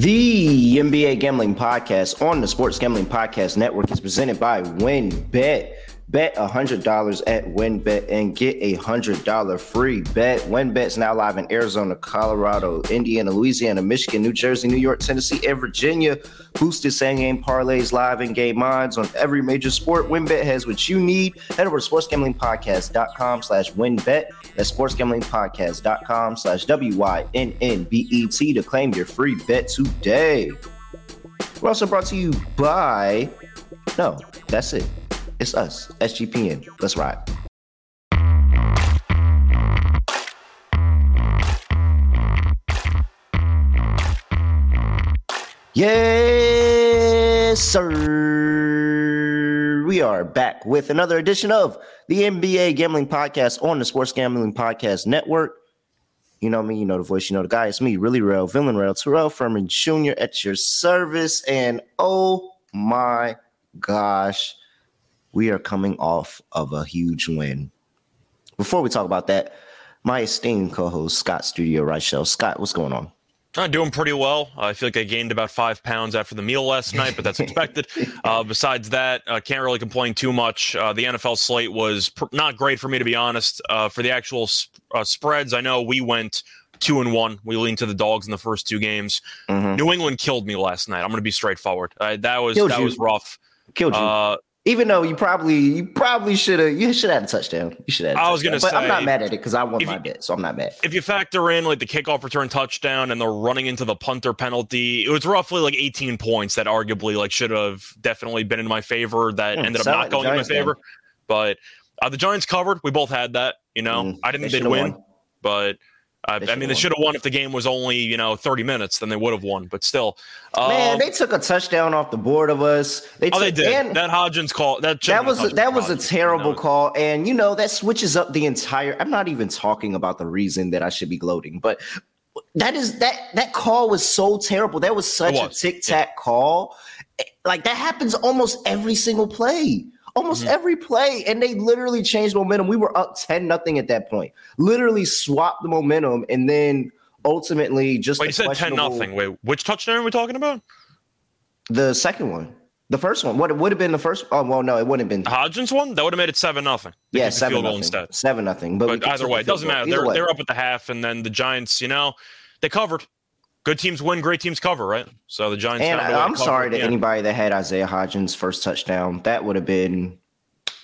The NBA Gambling Podcast on the Sports Gambling Podcast Network is presented by WynnBET. Bet $100 at WynnBET and get a $100 free bet. WynnBET's now live in Arizona, Colorado, Indiana, Louisiana, Michigan, New Jersey, New York, Tennessee, and Virginia. Boosted same game parlays, live in game odds on every major sport. WynnBET has what you need. Head over to sportsgamblingpodcast.com slash WynnBET. That's sportsgamblingpodcast.com slash W-Y-N-N-B-E-T to claim your free bet today. We're also brought to you by... No, that's it. It's us, SGPN. Let's ride. Yes, sir. We are back with another edition of the NBA Gambling Podcast on the Sports Gambling Podcast Network. You know me, you know the voice, you know the guy. It's me, really real, villain real, Terrell Furman Jr. at your service. And oh my gosh, we are coming off of a huge win. Before we talk about that, my esteemed co-host Scott Studio Reichel. Scott, what's going on? I'm doing pretty well. I feel like I gained about five pounds after the meal last night, but that's expected. uh, besides that, I uh, can't really complain too much. Uh, the NFL slate was pr- not great for me, to be honest. Uh, for the actual sp- uh, spreads, I know we went two and one. We leaned to the dogs in the first two games. Mm-hmm. New England killed me last night. I'm going to be straightforward. Uh, that was Killed that you. was rough. Killed you. Even though you probably you probably should have you should have had a touchdown. You should have. I was gonna say, but I'm not mad at it because I won my you, bet, so I'm not mad. If you factor in like the kickoff return touchdown and the running into the punter penalty, it was roughly like 18 points that arguably like should have definitely been in my favor. That mm, ended up not going in my favor. But uh, the Giants covered. We both had that. You know, mm, I didn't think they win, won. but uh, I mean, they should have won if the game was only you know 30 minutes. Then they would have won. But still, man, um, they took a touchdown off the board of us. They oh, they did. that Hodgins call that that was a, that was Hodgins, a terrible you know? call, and you know that switches up the entire. I'm not even talking about the reason that I should be gloating, but that is that that call was so terrible. That was such was. a tic tac yeah. call. Like that happens almost every single play almost mm-hmm. every play, and they literally changed momentum. We were up 10 nothing at that point. Literally swapped the momentum, and then ultimately just Wait, you said 10 nothing. Wait, which touchdown are we talking about? The second one. The first one. What it would have been the first? Oh well, no, it wouldn't have been the Hodgins one. That would have made it seven nothing. Yeah, seven nothing. Instead. Seven nothing. But, but either way, it doesn't matter. They're, they're up at the half, and then the Giants. You know, they covered good teams win, great teams cover, right? So the Giants. And I'm sorry to anybody that had Isaiah Hodgins' first touchdown. That would have been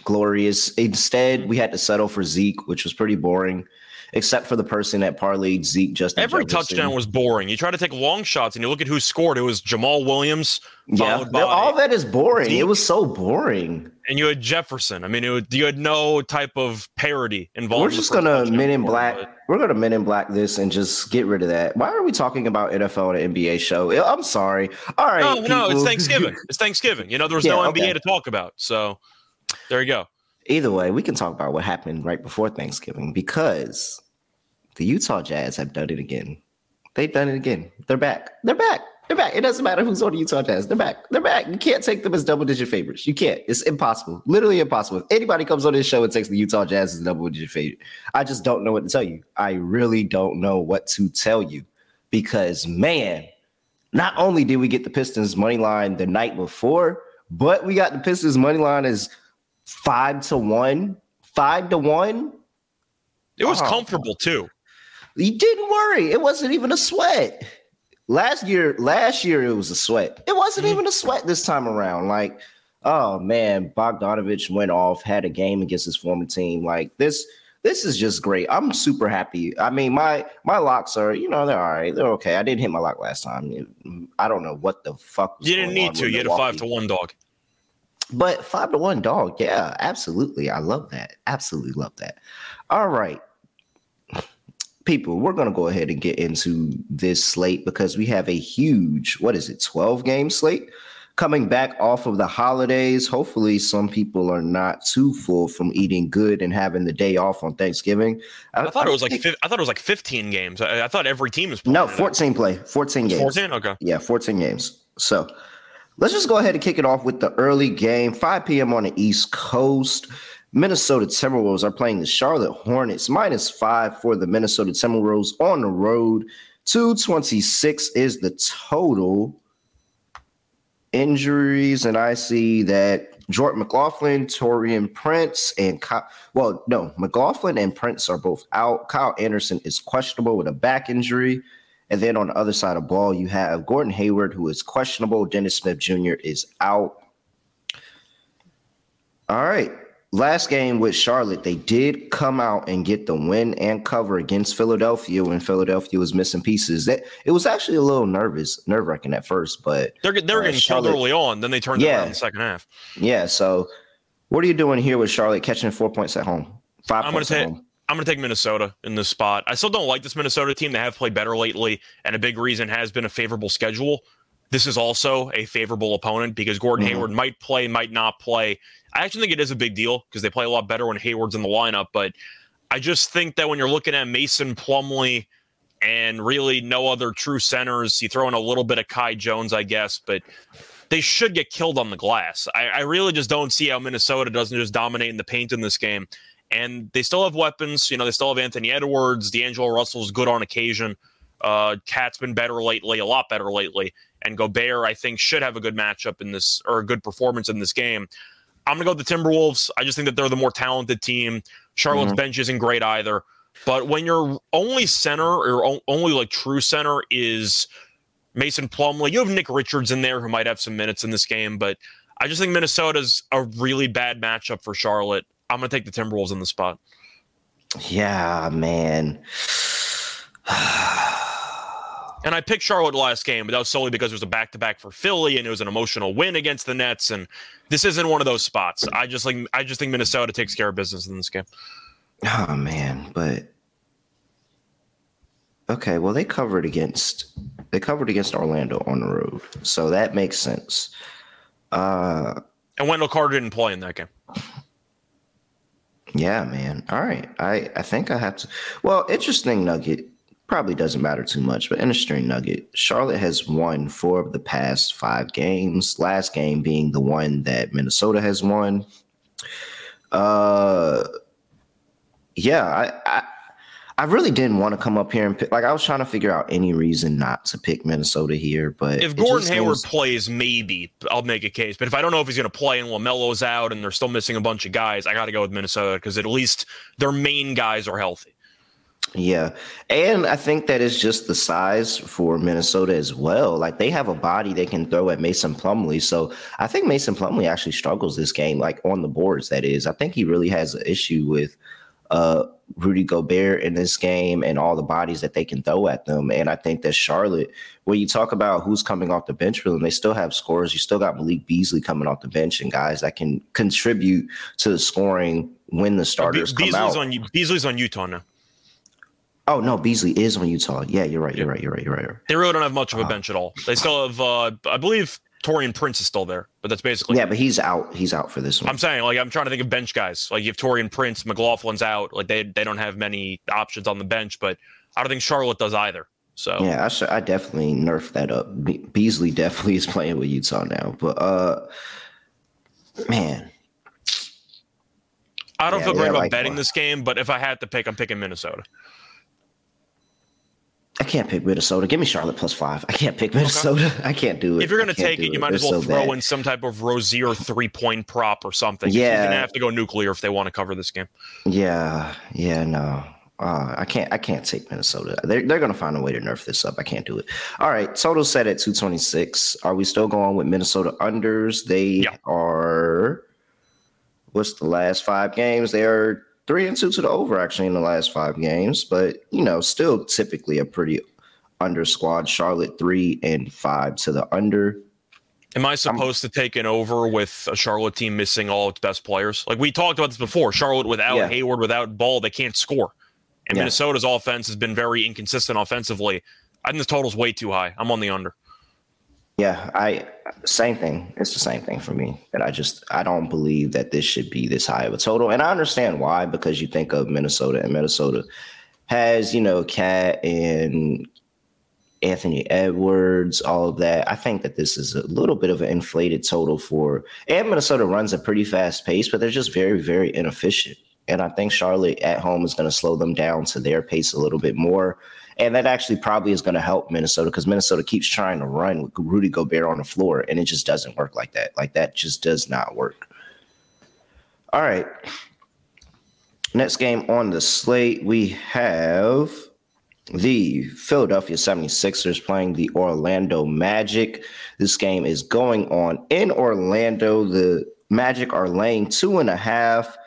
glorious. Instead, we had to settle for Zeke, which was pretty boring, except for the person that parlayed Zeke just every Jefferson. touchdown was boring. You try to take long shots and you look at who scored. It was Jamaal Williams. Yeah, all that is boring. Zeke. It was so boring. And you had Jefferson. I mean, it, you had no type of parody involved. We're just gonna Men in Black. But. We're gonna Men in Black this and just get rid of that. Why are we talking about NFL on an NBA show? I'm sorry. All right, no, people. no, it's Thanksgiving. it's Thanksgiving. You know, there was yeah, no NBA to talk about, so there you go. Either way, we can talk about what happened right before Thanksgiving because the Utah Jazz have done it again. They've done it again. They're back. They're back. They're back. It doesn't matter who's on the Utah Jazz. They're back. They're back. You can't take them as double digit favorites. You can't. It's impossible. Literally impossible. If anybody comes on this show and takes the Utah Jazz as double digit favorite, I just don't know what to tell you. I really don't know what to tell you because, man, not only did we get the Pistons money line the night before, but we got the Pistons money line as five to one, five to one. It was oh. comfortable too. You didn't worry. It wasn't even a sweat. Last year, last year it was a sweat. It wasn't mm-hmm. even a sweat this time around. Like, oh man, Bogdanovich went off, had a game against his former team. Like this, this is just great. I'm super happy. I mean, my my locks are, you know, they're all right. They're okay. I didn't hit my lock last time. I don't know what the fuck. you didn't need to. You had a five to one dog. But five to one dog, yeah, absolutely. I love that. Absolutely love that. All right. People, we're going to go ahead and get into this slate because we have a huge, what is it, 12 game slate coming back off of the holidays. Hopefully, some people are not too full from eating good and having the day off on Thanksgiving. I, I thought I it was think, like I thought it was like 15 games. I, I thought every team was playing. no 14 play, 14 games. 14, okay, yeah, 14 games. So Let's just go ahead and kick it off with the early game, 5 p.m. on the East Coast. Minnesota Timberwolves are playing the Charlotte Hornets, minus five for the Minnesota Timberwolves on the road 226 is the total injuries, and I see that Jordan McLaughlin, Taurean Prince, and Kyle, well, no, McLaughlin and Prince are both out. Kyle Anderson is questionable with a back injury. And then on the other side of ball, you have Gordon Hayward, who is questionable. Dennis Smith Jr. is out. All right last game with Charlotte, they did come out and get the win and cover against Philadelphia when Philadelphia was missing pieces. That it was actually a little nervous, nerve wracking at first, but they're they're uh, getting Charlotte, killed early on. Then they turned yeah, around in the second half. Yeah. So, what are you doing here with Charlotte catching four points at home? 5 I'm points gonna take. I'm going to take Minnesota in this spot. I still don't like this Minnesota team. They have played better lately, and a big reason has been a favorable schedule. This is also a favorable opponent because Gordon mm-hmm. Hayward might play, might not play. I actually think it is a big deal because they play a lot better when Hayward's in the lineup. But I just think that when you're looking at Mason Plumlee and really no other true centers, you throw in a little bit of Kai Jones, I guess, but they should get killed on the glass. I, I really just don't see how Minnesota doesn't just dominate in the paint in this game. And they still have weapons. You know, they still have Anthony Edwards. D'Angelo Russell's good on occasion. Uh, KAT's been better lately, a lot better lately. And Gobert, I think, should have a good matchup in this or a good performance in this game. I'm going to go with the Timberwolves. I just think that they're the more talented team. Charlotte's mm-hmm. bench isn't great either. But when your only center or only like true center is Mason Plumlee, you have Nick Richards in there who might have some minutes in this game. But I just think Minnesota's a really bad matchup for Charlotte. I'm going to take the Timberwolves in the spot. Yeah, man. And I picked Charlotte last game, but that was solely because it was a back to back for Philly and it was an emotional win against the Nets. And this isn't one of those spots. I just like I just think Minnesota takes care of business in this game. Oh man, but okay, well they covered against they covered against Orlando on the road. So that makes sense. Uh and Wendell Carter didn't play in that game. Yeah, man. All right. I I think I have to Well, interesting nugget probably doesn't matter too much, but interesting nugget. Charlotte has won four of the past five games. Last game being the one that Minnesota has won. Uh, yeah, I, I, I really didn't want to come up here and pick. Like, I was trying to figure out any reason not to pick Minnesota here. But if Gordon Hayward plays, maybe I'll make a case. But if I don't know if he's going to play and LaMelo's out and they're still missing a bunch of guys, I got to go with Minnesota because at least their main guys are healthy. Yeah. And I think that is just the size for Minnesota as well. Like they have a body they can throw at Mason Plumlee. So I think Mason Plumlee actually struggles this game, like on the boards, that is. I think he really has an issue with uh Rudy Gobert in this game and all the bodies that they can throw at them. And I think that Charlotte, when you talk about who's coming off the bench for them, they still have scores. You still got Malik Beasley coming off the bench and guys that can contribute to the scoring when the starters Be- Beasley's come out. On, Beasley's on Utah now. Oh no, Beasley is on Utah. Yeah, you're right. You're right. You're right. You're right. They really don't have much of a bench at all. They still have, uh, I believe, Taurean Prince is still there, but that's basically. Yeah, but he's out. He's out for this one. I'm saying, like, I'm trying to think of bench guys. Like, you have Taurean Prince, McLaughlin's out. Like, they they don't have many options on the bench, but I don't think Charlotte does either. So yeah, I, should, I definitely nerfed that up. Be- Beasley definitely is playing with Utah now, but uh, man. I don't yeah, feel great about like betting this game, but if I had to pick, I'm picking Minnesota. I can't pick Minnesota. Give me Charlotte plus five. I can't pick Minnesota. Okay. I can't do it. If you're going to take it, you might as well so throw bad. in some type of Rozier three point prop or something. Yeah, you're going to have to go nuclear if they want to cover this game. Yeah, yeah, no. Uh, I can't. I can't take Minnesota. They're they're going to find a way to nerf this up. I can't do it. All right, total set at two twenty six. Are we still going with Minnesota unders? They yeah. are. What's the last five games? They are three and two to the over actually in the last five games, but you know, still typically a pretty under squad. Charlotte three and five to the under. Am I supposed I'm, to take an over with a Charlotte team missing all its best players? Like we talked about this before. Charlotte without yeah. Hayward, without Ball, they can't score. And yeah. Minnesota's offense has been very inconsistent offensively. I think this total's way too high. I'm on the under. Yeah, I same thing. It's the same thing for me. That I just I don't believe that this should be this high of a total, and I understand why because you think of Minnesota and Minnesota has you know KAT and Anthony Edwards, all of that. I think that this is a little bit of an inflated total for, and Minnesota runs a pretty fast pace, but they're just very very inefficient. And I think Charlotte at home is going to slow them down to their pace a little bit more. And that actually probably is going to help Minnesota because Minnesota keeps trying to run with Rudy Gobert on the floor, and it just doesn't work like that. Like that just does not work. All right. Next game on the slate, we have the Philadelphia 76ers playing the Orlando Magic. This game is going on in Orlando. The Magic are laying two and a half.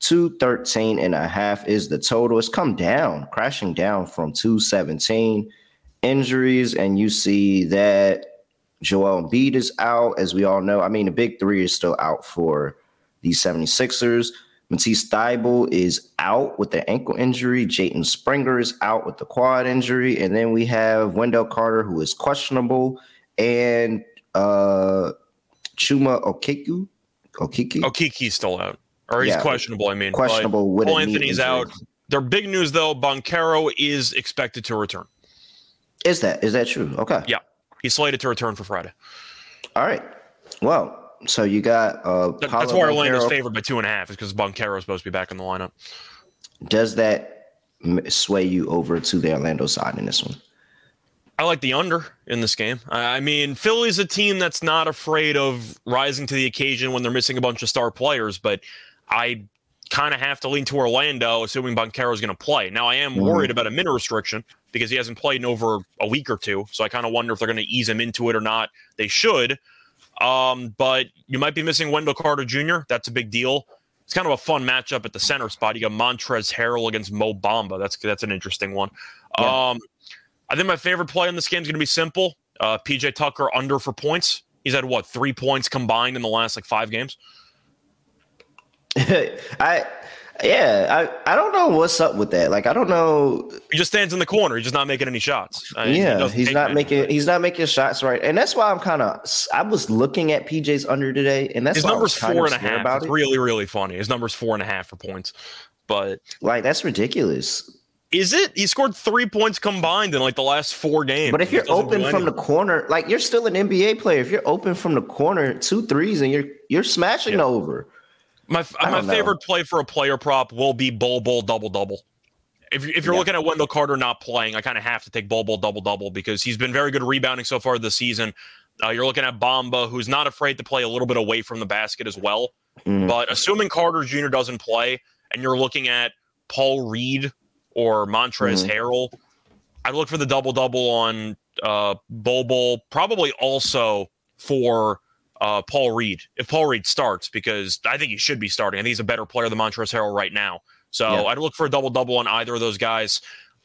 213 and a half is the total. It's come down, crashing down from 217 injuries. And you see that Joel Embiid is out, as we all know. I mean, the big three is still out for the 76ers. Matisse Thybulle is out with the ankle injury. Jaden Springer is out with the quad injury. And then we have Wendell Carter, who is questionable, and uh Chuma Okeke. Okeke? Okeke's still out or he's yeah, questionable. I mean, questionable. With Cole Anthony's out. Their big news though, Banchero is expected to return. Is that is that true? Okay. Yeah, he's slated to return for Friday. All right. Well, so you got uh, that, that's why Orlando's favored by two and a half is because Banchero is supposed to be back in the lineup. Does that sway you over to the Orlando side in this one? I like the under in this game. I mean, Philly's a team that's not afraid of rising to the occasion when they're missing a bunch of star players, but I kind of have to lean to Orlando, assuming Banchero is going to play. Now, I am mm-hmm. worried about a minute restriction because he hasn't played in over a week or two. So I kind of wonder if they're going to ease him into it or not. They should. Um, but you might be missing Wendell Carter Jr. That's a big deal. It's kind of a fun matchup at the center spot. You got Montrezl Harrell against Mo Bamba. That's that's an interesting one. Yeah. Um, I think my favorite play in this game is going to be simple. Uh, PJ Tucker under for points. He's had what three points combined in the last like five games. I yeah, I, I don't know what's up with that. Like I don't know. He just stands in the corner. He's just not making any shots. I mean, yeah, he he's not making right. he's not making shots right, and that's why I'm kind of I was looking at PJ's under today, and that's his numbers four and a half. About it's it. really really funny. His numbers four and a half for points, but like that's ridiculous. Is it? He scored three points combined in like the last four games. But if you're open from the corner, like you're still an NBA player. If you're open from the corner, two threes, and you're you're smashing yeah. over. My my favorite play for a player prop will be Bol Bol double double. If, if you're yeah. looking at Wendell Carter not playing, I kind of have to take Bol Bol double double because he's been very good rebounding so far this season. Uh, you're looking at Bamba, who's not afraid to play a little bit away from the basket as well. Mm. But assuming Carter Jr. doesn't play, and you're looking at Paul Reed or Montrezl mm. Harrell, I'd look for the double double on uh, Bol, probably also for uh, Paul Reed if Paul Reed starts because I think he should be starting. I think he's a better player than Montrezl Harrell right now. So yeah. I'd look for a double double on either of those guys.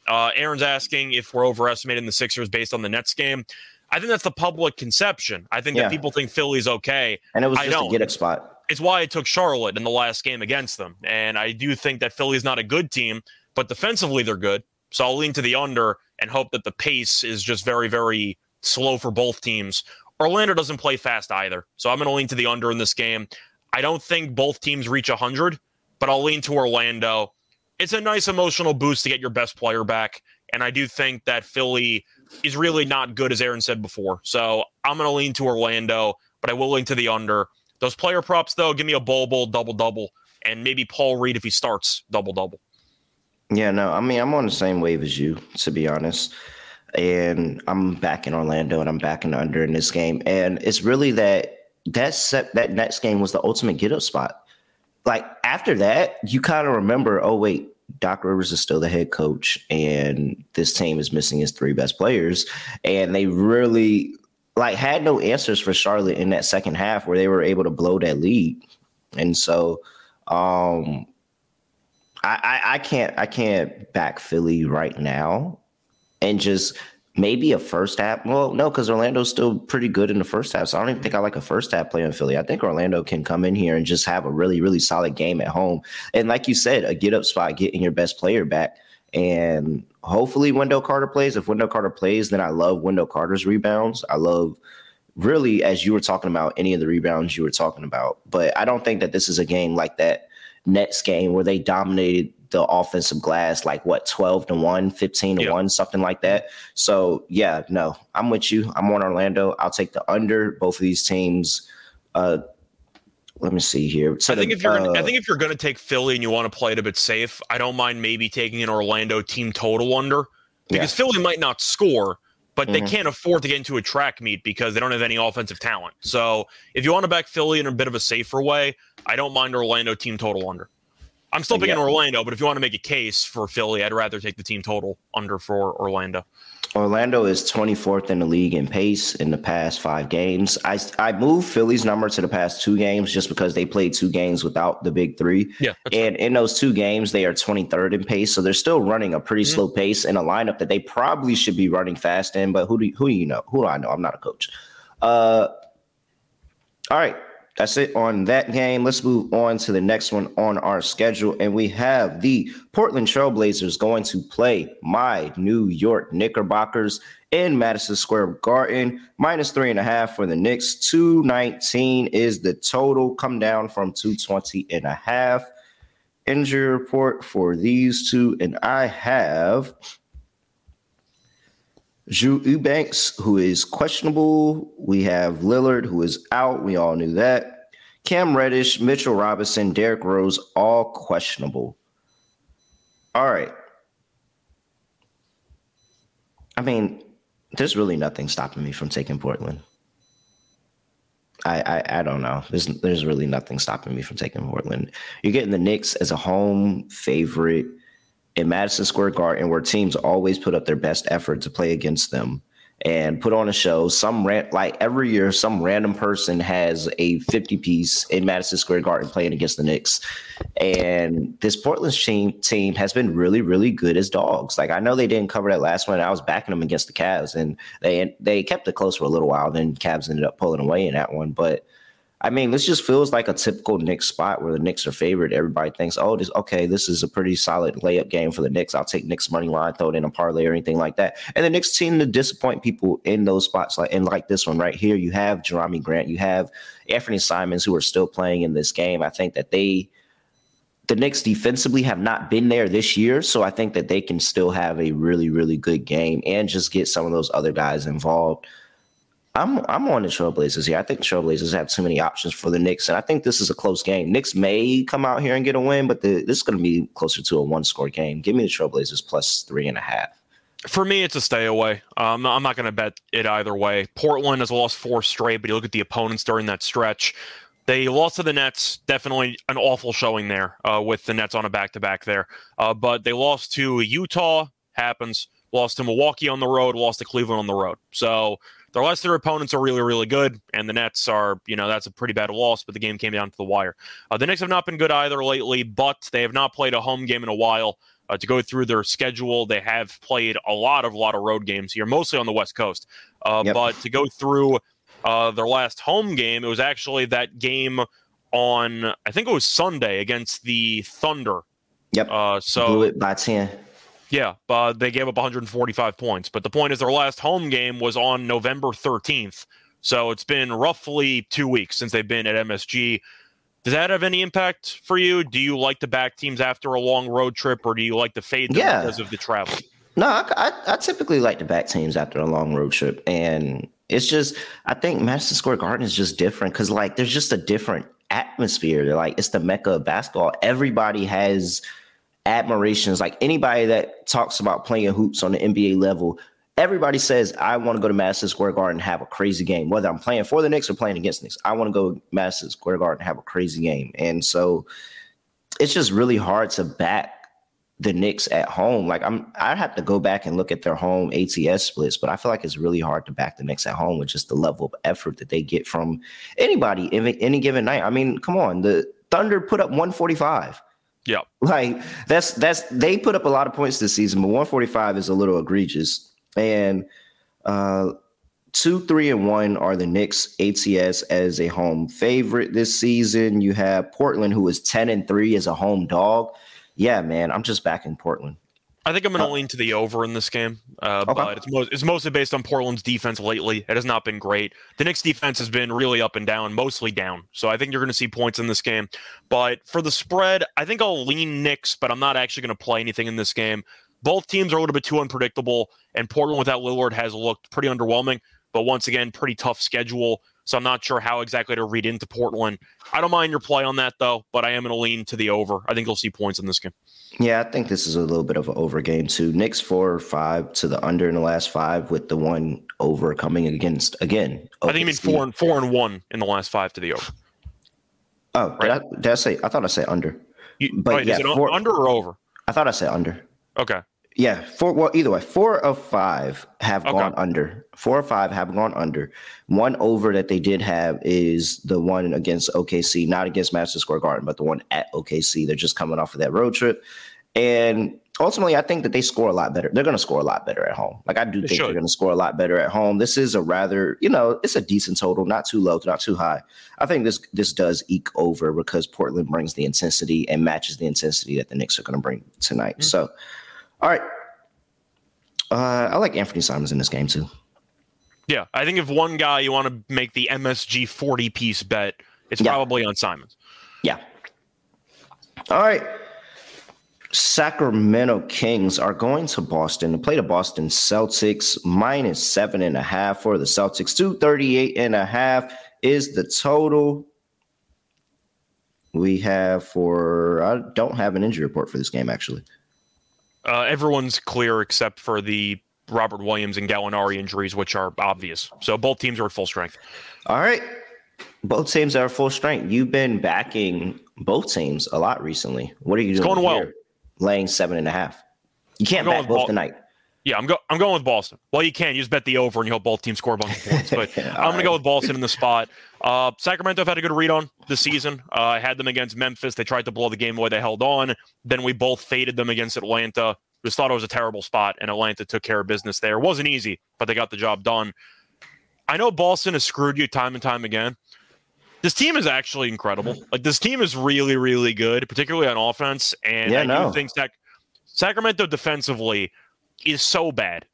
Uh, Aaron's asking if we're overestimating the Sixers based on the Nets game. I think that's the public conception. I think yeah. that people think Philly's okay. And it was just I don't. a get up spot. It's why I took Charlotte in the last game against them. And I do think that Philly's not a good team, but defensively they're good. So I'll lean to the under and hope that the pace is just very, very slow for both teams Orlando doesn't play fast either. So I'm going to lean to the under in this game. I don't think both teams reach 100, but I'll lean to Orlando. It's a nice emotional boost to get your best player back. And I do think that Philly is really not good, as Aaron said before. So I'm going to lean to Orlando, but I will lean to the under. Those player props, though, give me a Bol Bol double double, and maybe Paul Reed if he starts double double. Yeah, no, I mean, I'm on the same wave as you, to be honest and I'm back in Orlando and I'm back in under in this game. And it's really that that set that next game was the ultimate get up spot. Like after that, you kind of remember, oh wait, Doc Rivers is still the head coach, and this team is missing his three best players, and they really like had no answers for Charlotte in that second half where they were able to blow that lead, and so um, I, I, I can't I can't back Philly right now and just maybe a first half. Well, no, because Orlando's still pretty good in the first half. So I don't even think I like a first half play in Philly. I think Orlando can come in here and just have a really, really solid game at home. And like you said, a get up spot, getting your best player back. And hopefully Wendell Carter plays. If Wendell Carter plays, then I love Wendell Carter's rebounds. I love really, as you were talking about, any of the rebounds you were talking about. But I don't think that this is a game like that Nets game where they dominated the offensive glass like what 12 to 1 15 to yep. 1 something like that so yeah no i'm with you i'm on orlando i'll take the under both of these teams uh let me see here. So I think the, if you're, uh, I think if you're going to take Philly and you want to play it a bit safe, I don't mind maybe taking an Orlando team total under because yeah. Philly might not score, but mm-hmm. they can't afford to get into a track meet because they don't have any offensive talent. So if you want to back Philly in a bit of a safer way, I don't mind Orlando team total under. I'm still picking yeah. Orlando, but if you want to make a case for Philly, I'd rather take the team total under for Orlando. Orlando is 24th in the league in pace in the past five games. I, I moved Philly's number to the past two games just because they played two games without the big three. Yeah. And right. in those two games, they are 23rd in pace. So they're still running a pretty mm-hmm. slow pace in a lineup that they probably should be running fast in. But who do you, who do you know? Who do I know? I'm not a coach. Uh, all right that's it on that game. Let's move on to the next one on our schedule. And we have the Portland Trailblazers going to play my New York Knickerbockers in Madison Square Garden. Minus three and a half for the Knicks. 219 is the total. Come down from 220 and a half. Injury report for these two. And I have Drew Eubanks, who is questionable. We have Lillard, who is out. We all knew that. Cam Reddish, Mitchell Robinson, Derrick Rose, all questionable. All right. I mean, there's really nothing stopping me from taking Portland. I, I, I don't know. There's there's really nothing stopping me from taking Portland. You're getting the Knicks as a home favorite in Madison Square Garden where teams always put up their best effort to play against them and put on a show. Some ran like every year, some random person has a 50 piece in Madison Square Garden playing against the Knicks. And this Portland team team has been really, really good as dogs. Like I know they didn't cover that last one. I was backing them against the Cavs and they they kept it close for a little while. Then Cavs ended up pulling away in that one. But I mean, this just feels like a typical Knicks spot where the Knicks are favored. Everybody thinks, oh, this okay, this is a pretty solid layup game for the Knicks. I'll take Knicks money line, throw it in a parlay or anything like that. And the Knicks seem to disappoint people in those spots, like and like this one right here. You have Jerami Grant, you have Anfernee Simons, who are still playing in this game. I think that they the Knicks defensively have not been there this year, so I think that they can still have a really, really good game and just get some of those other guys involved. I'm I'm on the Trailblazers here. I think Trailblazers have too many options for the Knicks, and I think this is a close game. Knicks may come out here and get a win, but the, this is going to be closer to a one score game. Give me the Trailblazers plus three and a half. For me, it's a stay away. Um, I'm not going to bet it either way. Portland has lost four straight, but you look at the opponents during that stretch. They lost to the Nets. Definitely an awful showing there uh, with the Nets on a back to back there. Uh, but they lost to Utah. Happens. Lost to Milwaukee on the road. Lost to Cleveland on the road. So the rest of their opponents are really, really good, and the Nets are, you know, that's a pretty bad loss, but the game came down to the wire. Uh, the Knicks have not been good either lately, but they have not played a home game in a while. Uh, to go through their schedule, they have played a lot of, a lot of road games here, mostly on the West Coast. Uh, yep. But to go through uh, their last home game, it was actually that game on, I think it was Sunday against the Thunder. Yep. Uh, so blew it by ten. Yeah, uh, they gave up 145 points. But the point is, their last home game was on November 13th. So it's been roughly two weeks since they've been at MSG. Does that have any impact for you? Do you like to back teams after a long road trip, or do you like to fade them yeah. because of the travel? No, I, I, I, typically like to back teams after a long road trip, and it's just I think Madison Square Garden is just different because like there's just a different atmosphere. Like it's the mecca of basketball. Everybody has admirations. Like anybody that talks about playing hoops on the NBA level, everybody says, I want to go to Madison Square Garden and have a crazy game. Whether I'm playing for the Knicks or playing against Knicks, I want to go Madison Square Garden and have a crazy game. And so it's just really hard to back the Knicks at home. Like I'm I'd have to go back and look at their home ATS splits, but I feel like it's really hard to back the Knicks at home with just the level of effort that they get from anybody in any given night. I mean, come on, the Thunder put up 145. Yeah. Like that's that's they put up a lot of points this season, but 145 is a little egregious. And uh two, three, and one are the Knicks ATS as a home favorite this season. You have Portland, who is 10 and three as a home dog. Yeah, man, I'm just back in Portland. I think I'm going to uh, lean to the over in this game, uh, okay. but it's, most, it's mostly based on Portland's defense lately. It has not been great. The Knicks' defense has been really up and down, mostly down. So I think you're going to see points in this game. But for the spread, I think I'll lean Knicks, but I'm not actually going to play anything in this game. Both teams are a little bit too unpredictable, and Portland without Lillard has looked pretty underwhelming. But once again, pretty tough schedule. So I'm not sure how exactly to read into Portland. I don't mind your play on that though, but I am going to lean to the over. I think you'll see points in this game. Yeah, I think this is a little bit of an over game too. Knicks four or five to the under in the last five, with the one over coming against again. I think you mean four and four and one in the last five to the over. Oh, right? did, I, did I say? I thought I said under. You, but wait, yeah, is it four, under or over? I thought I said under. Okay. Yeah, four. Well, either way, four of five have okay. gone under. Four or five have gone under. One over that they did have is the one against OKC, not against Madison Square Garden, but the one at OKC. They're just coming off of that road trip, and ultimately, I think that they score a lot better. They're going to score a lot better at home. Like I do they think should. they're going to score a lot better at home. This is a rather, you know, it's a decent total, not too low, not too high. I think this this does eke over because Portland brings the intensity and matches the intensity that the Knicks are going to bring tonight. Mm-hmm. So. All right. Uh, I like Anfernee Simons in this game too. Yeah, I think if one guy you want to make the MSG 40 piece bet, it's yeah. probably on Simons. Yeah. All right. Sacramento Kings are going to Boston to play the Boston Celtics minus seven and a half for the Celtics. 238 and a half is the total. We have for, I don't have an injury report for this game actually. Uh, everyone's clear except for the Robert Williams and Gallinari injuries, which are obvious. So both teams are at full strength. All right. Both teams are at full strength. You've been backing both teams a lot recently. What are you it's doing? Going well. Laying seven and a half. You can't back both Bal- tonight. Yeah, I'm, go- I'm going with Boston. Well, you can. You just bet the over and you hope both teams score a bunch of points. But I'm going right. to go with Boston in the spot. Uh, Sacramento have had a good read on this season. Uh, I had them against Memphis. They tried to blow the game away. They held on. Then we both faded them against Atlanta. Just thought it was a terrible spot, and Atlanta took care of business there. It wasn't easy, but they got the job done. I know Boston has screwed you time and time again. This team is actually incredible. Like this team is really, really good, particularly on offense. And yeah, I no. do think that Sacramento defensively is so bad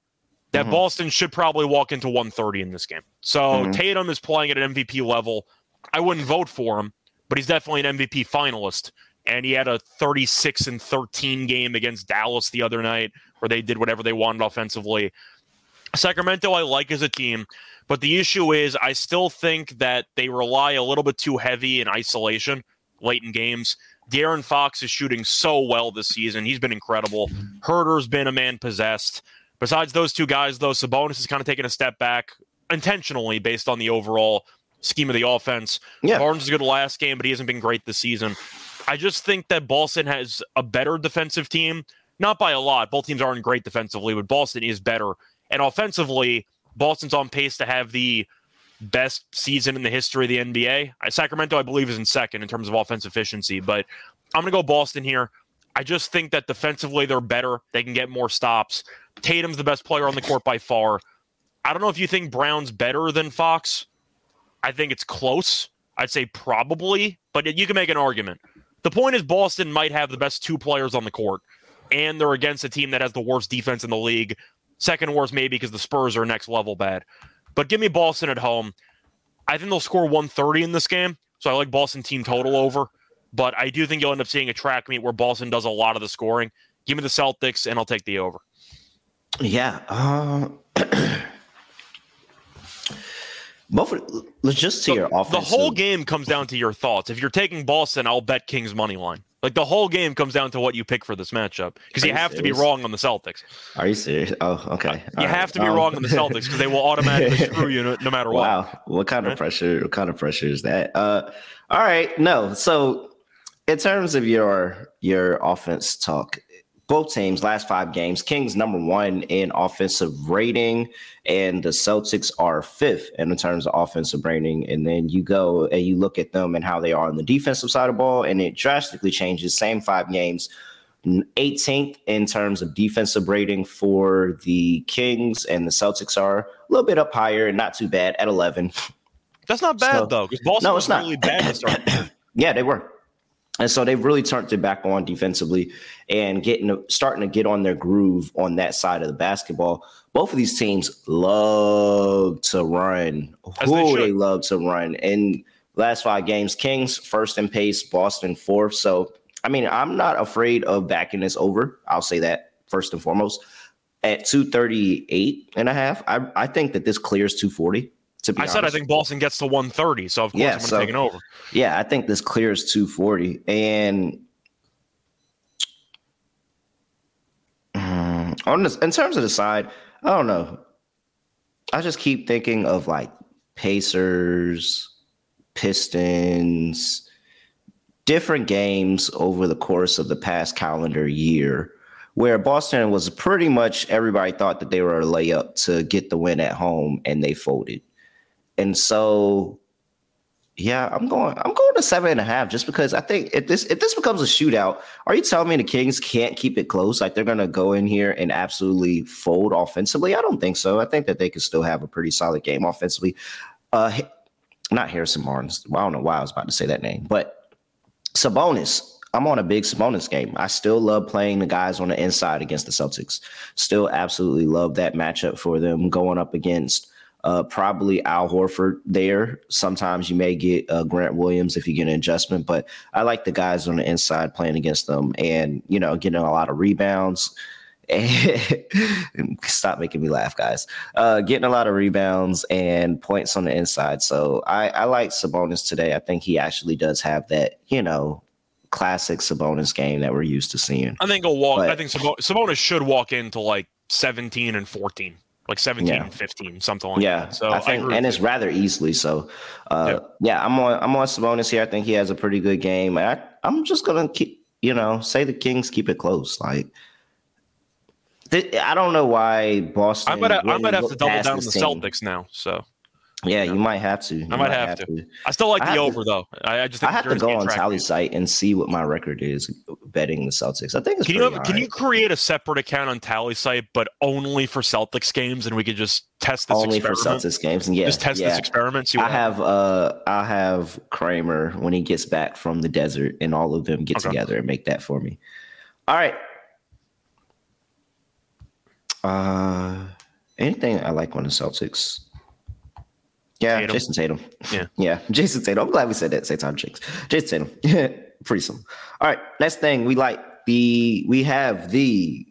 that mm-hmm. Boston should probably walk into 130 in this game. So mm-hmm. Tatum is playing at an MVP level. I wouldn't vote for him, but he's definitely an MVP finalist. And he had a 36 and 13 game against Dallas the other night where they did whatever they wanted offensively. Sacramento, I like as a team, but the issue is I still think that they rely a little bit too heavy in isolation late in games. De'Aaron Fox is shooting so well this season. He's been incredible. Huerter's been a man possessed. Besides those two guys, though, Sabonis is kind of taking a step back intentionally based on the overall scheme of the offense. Yeah. Barnes is good last game, but he hasn't been great this season. I just think that Boston has a better defensive team, not by a lot. Both teams aren't great defensively, but Boston is better. And offensively, Boston's on pace to have the best season in the history of the NBA. Uh, Sacramento, I believe, is in second in terms of offensive efficiency, but I'm going to go Boston here. I just think that defensively they're better. They can get more stops. Tatum's the best player on the court by far. I don't know if you think Brown's better than Fox. I think it's close. I'd say probably, but you can make an argument. The point is, Boston might have the best two players on the court, and they're against a team that has the worst defense in the league. Second worst, maybe because the Spurs are next level bad. But give me Boston at home. I think they'll score 130 in this game. So I like Boston team total over. But I do think you'll end up seeing a track meet where Boston does a lot of the scoring. Give me the Celtics, and I'll take the over. Yeah. Uh, both. Let's just see so your offense. The whole game comes down to your thoughts. If you're taking Boston, I'll bet Kings money line. Like the whole game comes down to what you pick for this matchup because you, have serious? to be wrong on the Celtics. Are you serious? Oh, okay. Uh, you All have to be um, wrong on the Celtics because they will automatically screw you no, no matter what. Wow, what kind right? of pressure? What kind of pressure is that? Uh, all right, no. So, in terms of your your offense talk, both teams last five games kings number one in offensive rating and the celtics are fifth in terms of offensive rating. And then you go and you look at them and how they are on the defensive side of the ball and it drastically changes. Same five games 18th in terms of defensive rating for the kings and the celtics are a little bit up higher and not too bad at 11 that's not bad so, though boston no, it's not. really bad to start yeah they were and so they've really turned it back on defensively and getting starting to get on their groove on that side of the basketball. Both of these teams love to run. Who they, they, love to run. And last five games, Kings first in pace, Boston fourth. So I mean, I'm not afraid of backing this over. I'll say that first and foremost. At 238 and a half, I, I think that this clears 240. To be I honest. said I think Boston gets to 130, so of course yeah, I'm so, taking over. Yeah, I think this clears 240, and um, on this, in terms of the side, I don't know. I just keep thinking of like Pacers, Pistons, different games over the course of the past calendar year where Boston was pretty much everybody thought that they were a layup to get the win at home and they folded. And so yeah, I'm going. I'm going to seven and a half just because I think if this if this becomes a shootout, are you telling me the Kings can't keep it close? Like they're going to go in here and absolutely fold offensively? I don't think so. I think that they could still have a pretty solid game offensively. Uh, not Harrison Barnes. I don't know why I was about to say that name, but Sabonis. I'm on a big Sabonis game. I still love playing the guys on the inside against the Celtics. Still absolutely love that matchup for them going up against uh, probably Al Horford there. Sometimes you may get uh, Grant Williams if you get an adjustment, but I like the guys on the inside playing against them and, you know, getting a lot of rebounds. stop making me laugh, guys. Uh, getting a lot of rebounds and points on the inside. So I, I like Sabonis today. I think he actually does have that, you know, classic Sabonis game that we're used to seeing. I think he'll walk. But, I think Sabonis should walk into like 17 and 14 like 17 yeah. 15 something like yeah. that so i think I and it's rather easily so uh, yeah. yeah. i'm on i'm on Sabonis here i think he has a pretty good game I, i'm just gonna keep you know say the kings keep it close like th- i don't know why boston i might, really I might have to double down on the celtics now so yeah, you might have to. You I might, might have, have to. to. I still like I the over to, though. I, I, just I have to go on Tally site and see what my record is betting the Celtics. I think it's can you have, can you create a separate account on Tallysight, but only for Celtics games, and we could just test this only experiment? for Celtics games, and yeah, just test yeah. this experiment. I have uh, I have Kramer when he gets back from the desert, and all of them get okay. together and make that for me. All right. Uh, anything I like on the Celtics. Yeah, Tatum. Jayson Tatum. Yeah. yeah, Jayson Tatum. I'm glad we said that same time, Jinx. Jayson Tatum. Pretty simple. All right, next thing we like the we have the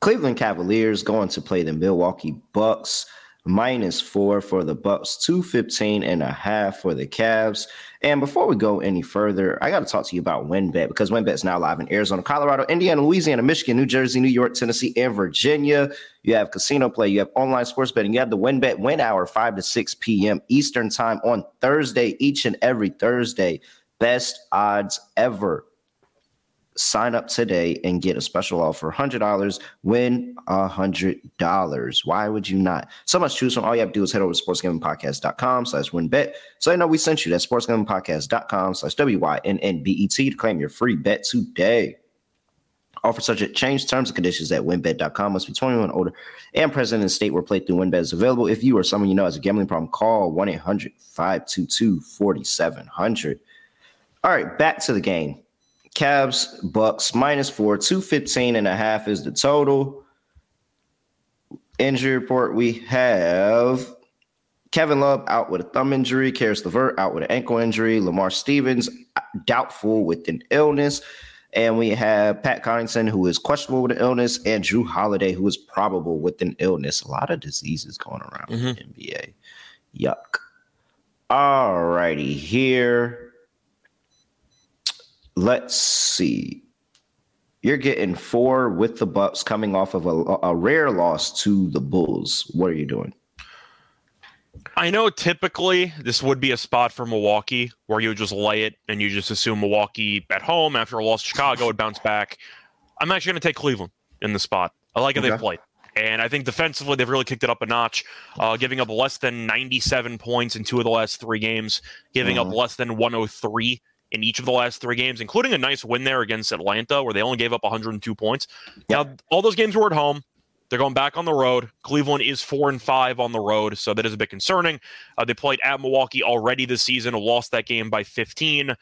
Cleveland Cavaliers going to play the Milwaukee Bucks minus four for the Bucks, 215 and a half for the Cavs. And before we go any further, I got to talk to you about WynnBET because WynnBET is now live in Arizona, Colorado, Indiana, Louisiana, Michigan, New Jersey, New York, Tennessee, and Virginia. You have casino play, you have online sports betting, you have the WynnBET win hour, 5 to 6 p.m. Eastern time on Thursday, each and every Thursday. Best odds ever sign up today and get a special offer $100 win $100 why would you not so much choose from all you have to do is head over to sportsgamblingpodcast.com slash wynnbet so I know we sent you that sportsgamblingpodcast.com slash w-y-n-n-b-e-t to claim your free bet today Offer subject change terms and conditions at wynnbet.com. Must be 21 older and present in the state where playthrough wynnbet is available. If you or someone you know has a gambling problem, call 1 800 522 4700. All right, back to the game. Cavs, Bucks, minus four, 215 and a half is the total. Injury report we have Kevin Love out with a thumb injury, Caris LeVert out with an ankle injury, Lamar Stevens doubtful with an illness. And we have Pat Connaughton, who is questionable with an illness, and Jrue Holiday, who is probable with an illness. A lot of diseases going around mm-hmm. in the NBA. Yuck. All righty, here let's see. You're getting four with the Bucks coming off of a, a rare loss to the Bulls. What are you doing? I know typically this would be a spot for Milwaukee where you would just lay it and you just assume Milwaukee at home after a loss to Chicago would bounce back. I'm actually going to take Cleveland in the spot. I like how okay. they've played. And I think defensively, they've really kicked it up a notch, uh, giving up less than 97 points in two of the last three games, giving mm-hmm. up less than 103 in each of the last three games, including a nice win there against Atlanta, where they only gave up 102 points. Now, all those games were at home. They're going back on the road. Cleveland is four and five on the road, so that is a bit concerning. Uh, they played at Milwaukee already this season, lost that game by 15.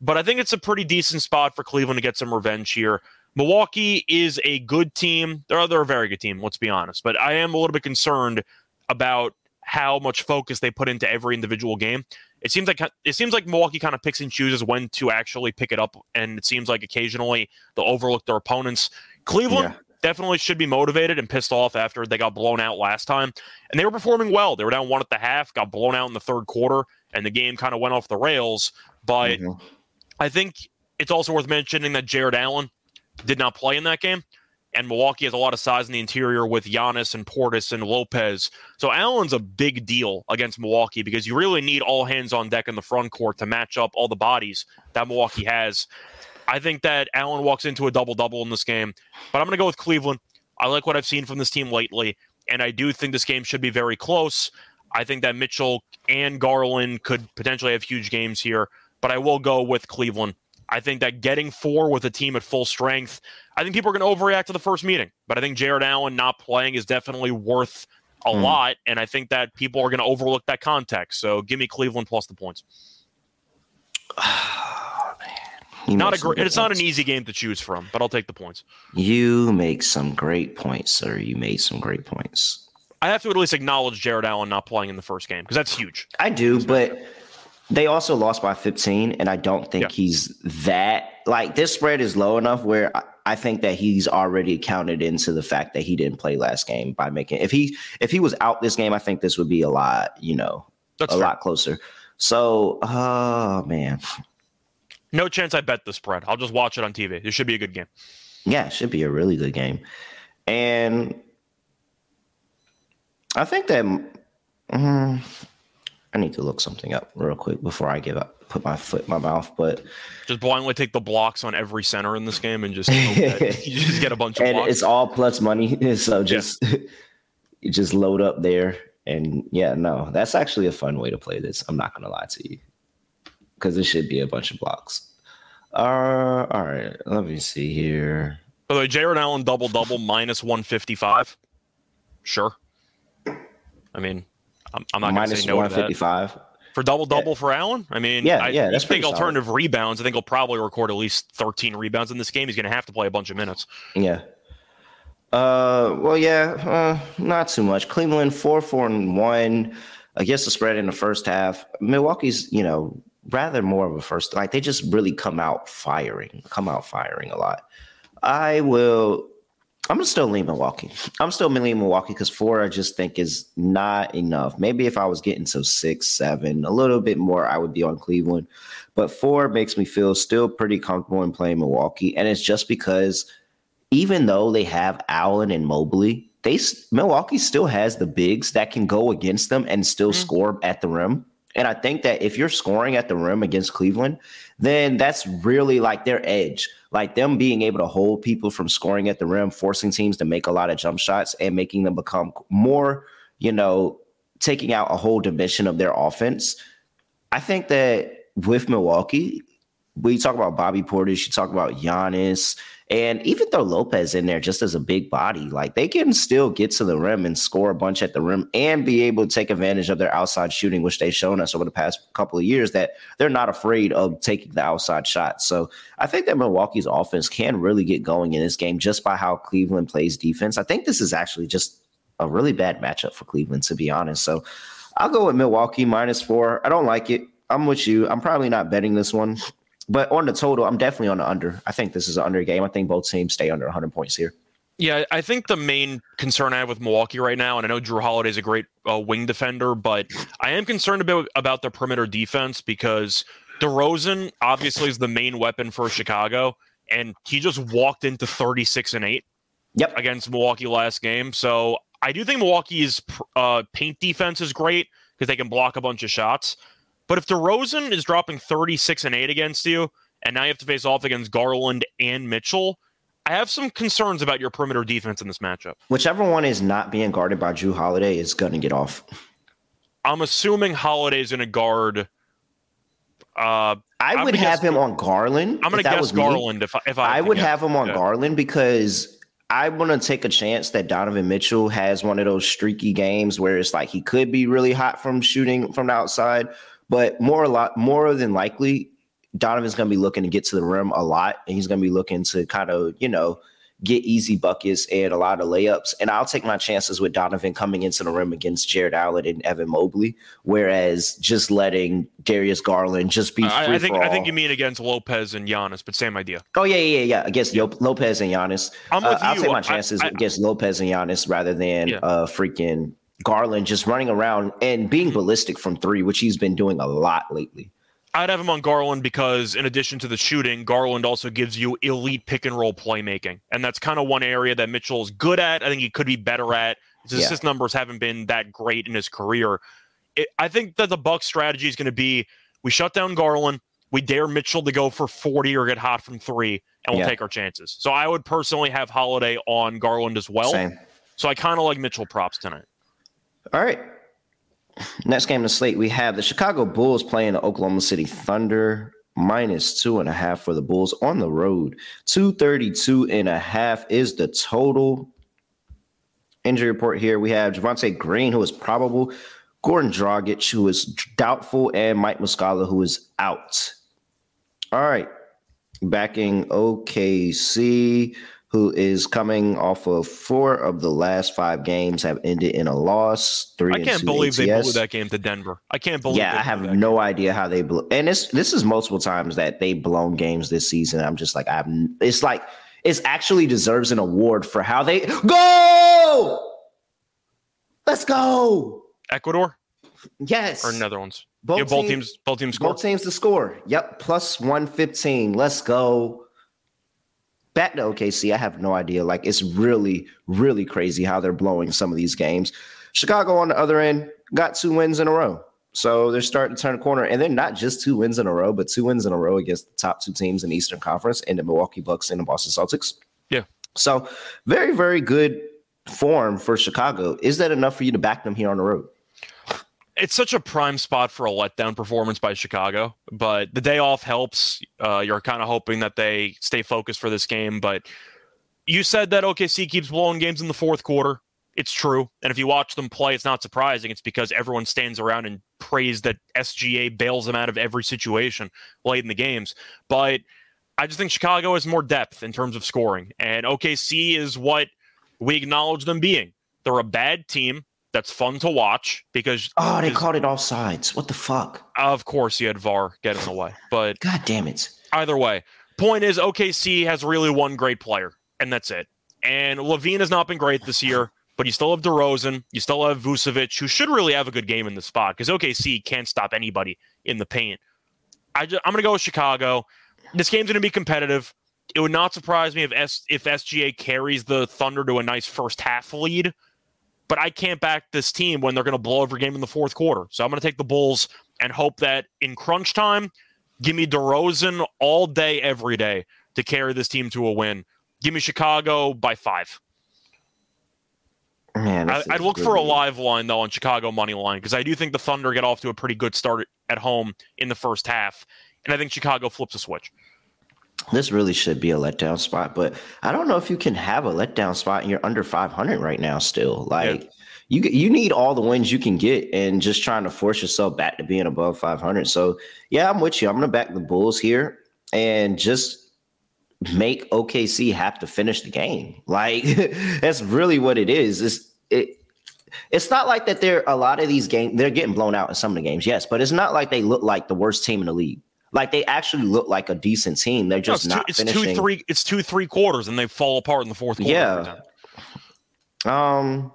But I think it's a pretty decent spot for Cleveland to get some revenge here. Milwaukee is a good team. They're, they're a very good team, let's be honest. But I am a little bit concerned about how much focus they put into every individual game. It seems like it seems like Milwaukee kind of picks and chooses when to actually pick it up, and it seems like occasionally they'll overlook their opponents. Cleveland, yeah. definitely should be motivated and pissed off after they got blown out last time. And they were performing well. They were down one at the half, got blown out in the third quarter, and the game kind of went off the rails. But mm-hmm. I think it's also worth mentioning that Jarrett Allen did not play in that game. And Milwaukee has a lot of size in the interior with Giannis and Portis and Lopez. So Allen's a big deal against Milwaukee because you really need all hands on deck in the front court to match up all the bodies that Milwaukee has. I think that Allen walks into a double double in this game, but I'm going to go with Cleveland. I like what I've seen from this team lately, and I do think this game should be very close. I think that Mitchell and Garland could potentially have huge games here, but I will go with Cleveland. I think that getting four with a team at full strength, I think people are going to overreact to the first meeting, but I think Jarrett Allen not playing is definitely worth a mm. lot, and I think that people are going to overlook that context. So give me Cleveland plus the points. not a great. It's points. not an easy game to choose from, but I'll take the points. You make some great points, sir. You made some great points. I have to at least acknowledge Jarrett Allen not playing in the first game because that's huge. I do, but they also lost by 15, and I don't think yeah. he's that like this spread is low enough where I, I think that he's already counted into the fact that he didn't play last game by making if he if he was out this game, I think this would be a lot, you know, that's a fair. lot closer. So, oh man. No chance I bet the spread. I'll just watch it on TV. It should be a good game. Yeah, it should be a really good game. And I think that um, I need to look something up real quick before I give up, put my foot in my mouth. But just blindly take the blocks on every center in this game and just you just get a bunch of blocks. and blocks. it's all plus money. So just yeah. you just load up there. And yeah, no, that's actually a fun way to play this. I'm not gonna lie to you because it should be a bunch of blocks. Uh, all right, let me see here. By the way, Jarrett Allen double double minus 155. Sure. I mean, I'm, I'm not going to say no 155. To that. For double double yeah. for Allen? I mean, yeah, I, yeah, that's big alternative solid. rebounds. I think he'll probably record at least 13 rebounds in this game. He's going to have to play a bunch of minutes. Yeah. Uh, well, yeah, uh, not too much. Cleveland four, four, and one. against the spread in the first half. Milwaukee's, you know, rather more of a first like they just really come out firing, come out firing a lot. I will I'm still lean Milwaukee. I'm still lean Milwaukee because four I just think is not enough. Maybe if I was getting to six, seven, a little bit more, I would be on Cleveland. But four makes me feel still pretty comfortable in playing Milwaukee, and it's just because even though they have Allen and Mobley, they Milwaukee still has the bigs that can go against them and still mm-hmm. score at the rim. And I think that if you're scoring at the rim against Cleveland, then that's really like their edge. Like them being able to hold people from scoring at the rim, forcing teams to make a lot of jump shots and making them become more, you know, taking out a whole dimension of their offense. I think that with Milwaukee, we talk about Bobby Portis, you talk about Giannis, and even though Lopez in there just as a big body, like they can still get to the rim and score a bunch at the rim and be able to take advantage of their outside shooting, which they've shown us over the past couple of years that they're not afraid of taking the outside shot. So I think that Milwaukee's offense can really get going in this game just by how Cleveland plays defense. I think this is actually just a really bad matchup for Cleveland, to be honest. So I'll go with Milwaukee minus four. I don't like it. I'm with you. I'm probably not betting this one. But on the total, I'm definitely on the under. I think this is an under game. I think both teams stay under 100 points here. Yeah, I think the main concern I have with Milwaukee right now, and I know Jrue Holiday is a great uh, wing defender, but I am concerned about about their perimeter defense because DeRozan obviously is the main weapon for Chicago, and he just walked into 36 and eight. Yep. against Milwaukee last game. So I do think Milwaukee's uh, paint defense is great because they can block a bunch of shots. But if DeRozan is dropping 36 and 8 against you, and now you have to face off against Garland and Mitchell, I have some concerns about your perimeter defense in this matchup. Whichever one is not being guarded by Jrue Holiday is going to get off. I'm assuming Holiday is going to guard. Uh, I would have him on Garland. I'm going to guess Garland me. if I, if I, I would have him on yeah. Garland because I want to take a chance that Donovan Mitchell has one of those streaky games where it's like he could be really hot from shooting from the outside, but more a lot more than likely, Donovan's going to be looking to get to the rim a lot, and he's going to be looking to kind of you know get easy buckets and a lot of layups. And I'll take my chances with Donovan coming into the rim against Jarrett Allen and Evan Mobley, whereas just letting Darius Garland just be free I, I think I think you mean against Lopez and Giannis, but same idea. Oh yeah, yeah, yeah. Against Yo- Lopez and Giannis, I'm uh, with I'll take my I- chances I- against Lopez and Giannis rather than Yeah. uh freaking Garland just running around and being ballistic from three, which he's been doing a lot lately. I'd have him on Garland because, in addition to the shooting, Garland also gives you elite pick and roll playmaking. And that's kind of one area that Mitchell's good at. I think he could be better at. His Yeah. assist numbers haven't been that great in his career. It, I think that the Bucks strategy is going to be we shut down Garland, we dare Mitchell to go for 40 or get hot from three, and we'll Yeah. take our chances. So I would personally have Holiday on Garland as well. Same. So I kind of like Mitchell props tonight. All right. Next game in the slate, we have the Chicago Bulls playing the Oklahoma City Thunder. Minus two and a half for the Bulls on the road. 232 and a half is the total. Injury report here. We have Javonte Green, who is probable, Goran Dragic, who is doubtful, and Mike Muscala, who is out. All right. Backing OKC, who is coming off of four of the last five games have ended in a loss. Three I can't believe they blew that game to Denver. I can't believe Yeah, I have no idea how they blew. And this this is multiple times that they blown games this season. I'm just like, I have. It's like it's actually deserves an award for how they go. Let's go. Ecuador Yes. or Netherlands? Both yeah, both teams- teams, both teams scored. Both teams to score. Yep, plus 115. Let's go. Back to OKC. I have no idea. Like, it's really, really crazy how they're blowing some of these games. Chicago on the other end got two wins in a row. So they're starting to turn a corner. And they're not just two wins in a row, but two wins in a row against the top two teams in the Eastern Conference and the Milwaukee Bucks and the Boston Celtics. Yeah. So very, very good form for Chicago. Is that enough for you to back them here on the road? It's such a prime spot for a letdown performance by Chicago, but the day off helps. Uh, you're kind of hoping that they stay focused for this game, but you said that OKC keeps blowing games in the fourth quarter. It's true. And if you watch them play, it's not surprising. It's because everyone stands around and prays that SGA bails them out of every situation late in the games. But I just think Chicago has more depth in terms of scoring, and OKC is what we acknowledge them being. They're a bad team that's fun to watch because Oh, they called it offsides. What the fuck? of course, you had VAR get in the way. But God damn it. either way, point is OKC has really one great player, and that's it. And LaVine has not been great this year, but you still have DeRozan, you still have Vucevic, who should really have a good game in the spot because OKC can't stop anybody in the paint. I just, I'm going to go with Chicago. This game's going to be competitive. It would not surprise me if S, if SGA carries the Thunder to a nice first half lead, but I can't back this team when they're going to blow every game in the fourth quarter. So I'm going to take the Bulls and hope that in crunch time, give me DeRozan all day, every day to carry this team to a win. Give me Chicago by five. Man, I, I'd is look for a live line though on Chicago money line because I do think the Thunder get off to a pretty good start at home in the first half, and I think Chicago flips a switch. This really should be a letdown spot, but I don't know if you can have a letdown spot and you're under 500 right now. Still, like you you need all the wins you can get, and just trying to force yourself back to being above 500. So yeah, I'm with you. I'm gonna back the Bulls here and just make OKC have to finish the game. Like that's really what it is. It's it. It's not like that. There a lot of these games they're getting blown out in some of the games, yes, but it's not like they look like the worst team in the league. Like they actually look like a decent team. They're No, just it's two, it's finishing. two three it's two three quarters and they fall apart in the fourth quarter. Yeah. Um,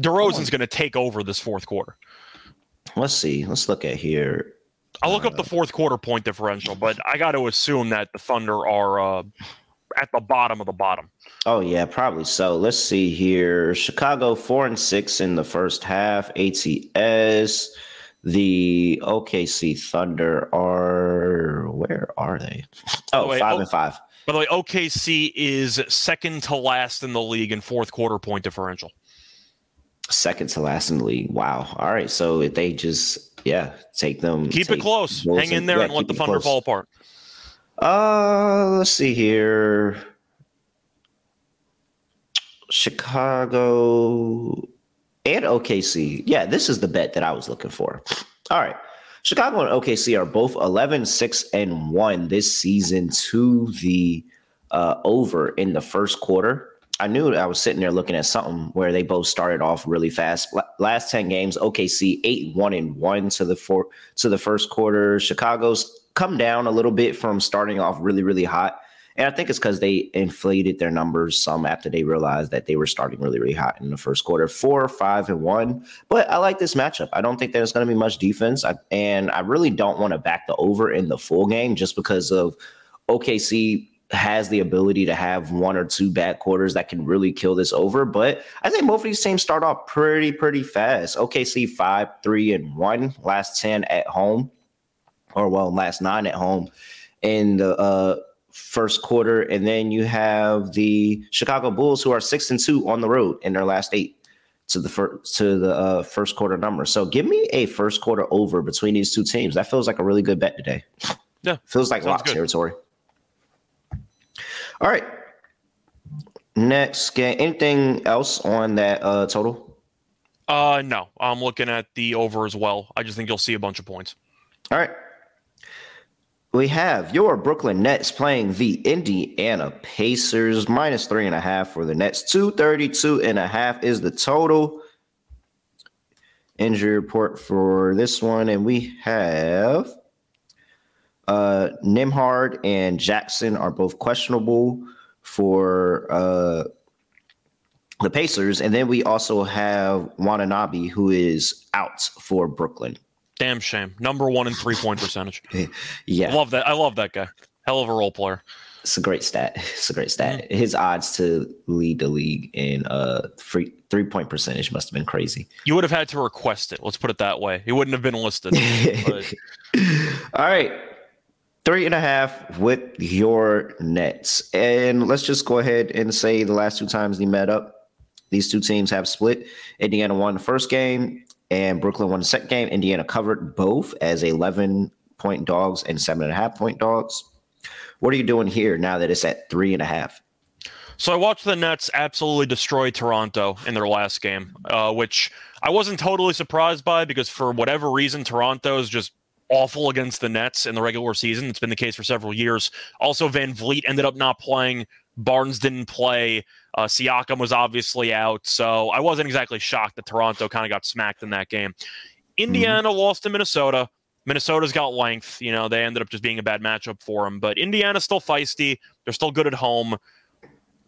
DeRozan's going to take over this fourth quarter. let's see. Let's look at here. I'll look up the fourth quarter point differential, but I got to assume that the Thunder are uh, at the bottom of the bottom. Oh yeah, probably so. Let's see here. Chicago four and six in the first half. ATS. The OKC Thunder are where are they? Oh, Wait, five oh- and five. By the way, OKC is second to last in the league in fourth quarter point differential. Second to last in the league. Wow. All right. So if they just yeah take them. Keep take it close. Hang in there yeah, and let the Thunder close. fall apart. Uh, let's see here. Chicago and OKC. Yeah, this is the bet that I was looking for. All right. Chicago and OKC are both 11, 6, and 1 this season to the uh, over in the first quarter. I knew I was sitting there looking at something where they both started off really fast. Last 10 games, OKC 8 1 and 1 to the four to the first quarter. Chicago's come down a little bit from starting off really, really hot. And I think it's because they inflated their numbers some after they realized that they were starting really, really hot in the first quarter. Four, five, and one. But I like this matchup. I don't think there's going to be much defense. I, and I really don't want to back the over in the full game just because of OKC has the ability to have one or two bad quarters that can really kill this over. But I think both of these teams start off pretty, pretty fast. OKC five, three, and one, last 10 at home, or well, last nine at home. In the uh, first quarter, and then you have the Chicago Bulls who are six and two on the road in their last eight to the first to the uh, first quarter number. So give me a first quarter over between these two teams. That feels like a really good bet today. Yeah, feels like lock territory. All right. Next game. Anything else on that uh, total? Uh, no. I'm looking at the over as well. I just think you'll see a bunch of points. All right we have your Brooklyn Nets playing the Indiana Pacers minus three and a half for the Nets. 232 and a half is the total injury report for this one. And we have uh, Nembhard and Jackson are both questionable for uh, the Pacers. And then we also have Watanabe, who is out for Brooklyn. Damn shame. Number one in three point percentage. yeah. I love that. I love that guy. Hell of a role player. It's a great stat. It's a great stat. Mm-hmm. His odds to lead the league in uh free three point percentage must have been crazy. You would have had to request it. Let's put it that way. He wouldn't have been listed. All right. Three and a half with your Nets. And let's just go ahead and say the last two times they met up, these two teams have split. Indiana won the first game and Brooklyn won the second game. Indiana covered both as 11 point dogs and seven and a half point dogs. What are you doing here now that it's at three and a half? So I watched the Nets absolutely destroy Toronto in their last game, uh, which I wasn't totally surprised by because for whatever reason, Toronto is just awful against the Nets in the regular season. It's been the case for several years. Also, VanVleet ended up not playing. Barnes didn't play. Uh, Siakam was obviously out, so I wasn't exactly shocked that Toronto kind of got smacked in that game. Indiana mm-hmm. lost to Minnesota. Minnesota's got length. You know, they ended up just being a bad matchup for them. But Indiana's still feisty. They're still good at home.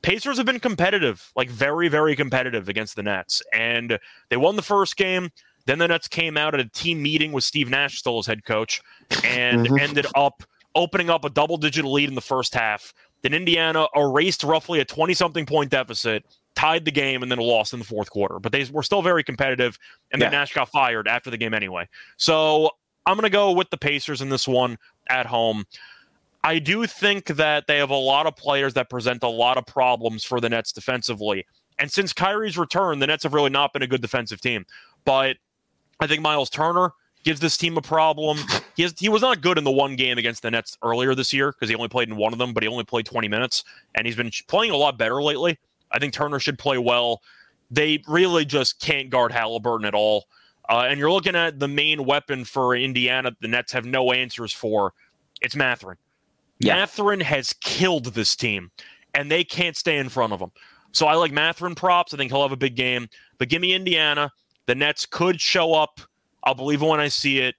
Pacers have been competitive, like very, very competitive against the Nets. And they won the first game. Then the Nets came out at a team meeting with Steve Nash still as head coach and mm-hmm. ended up opening up a double digit lead in the first half. Then Indiana erased roughly a 20 something point deficit, tied the game, and then lost in the fourth quarter. But they were still very competitive, and then yeah. Nash got fired after the game anyway. So I'm going to go with the Pacers in this one at home. I do think that they have a lot of players that present a lot of problems for the Nets defensively. And since Kyrie's return, the Nets have really not been a good defensive team. But I think Miles Turner gives this team a problem. He, has, he was not good in the one game against the Nets earlier this year because he only played in one of them, but he only played 20 minutes, and he's been playing a lot better lately. I think Turner should play well. They really just can't guard Halliburton at all. Uh, and you're looking at the main weapon for Indiana, the Nets have no answers for. It's Mathurin. Yeah. Mathurin has killed this team, and they can't stay in front of him. So I like Mathurin props. I think he'll have a big game. But give me Indiana. The Nets could show up I'll believe it when I see it.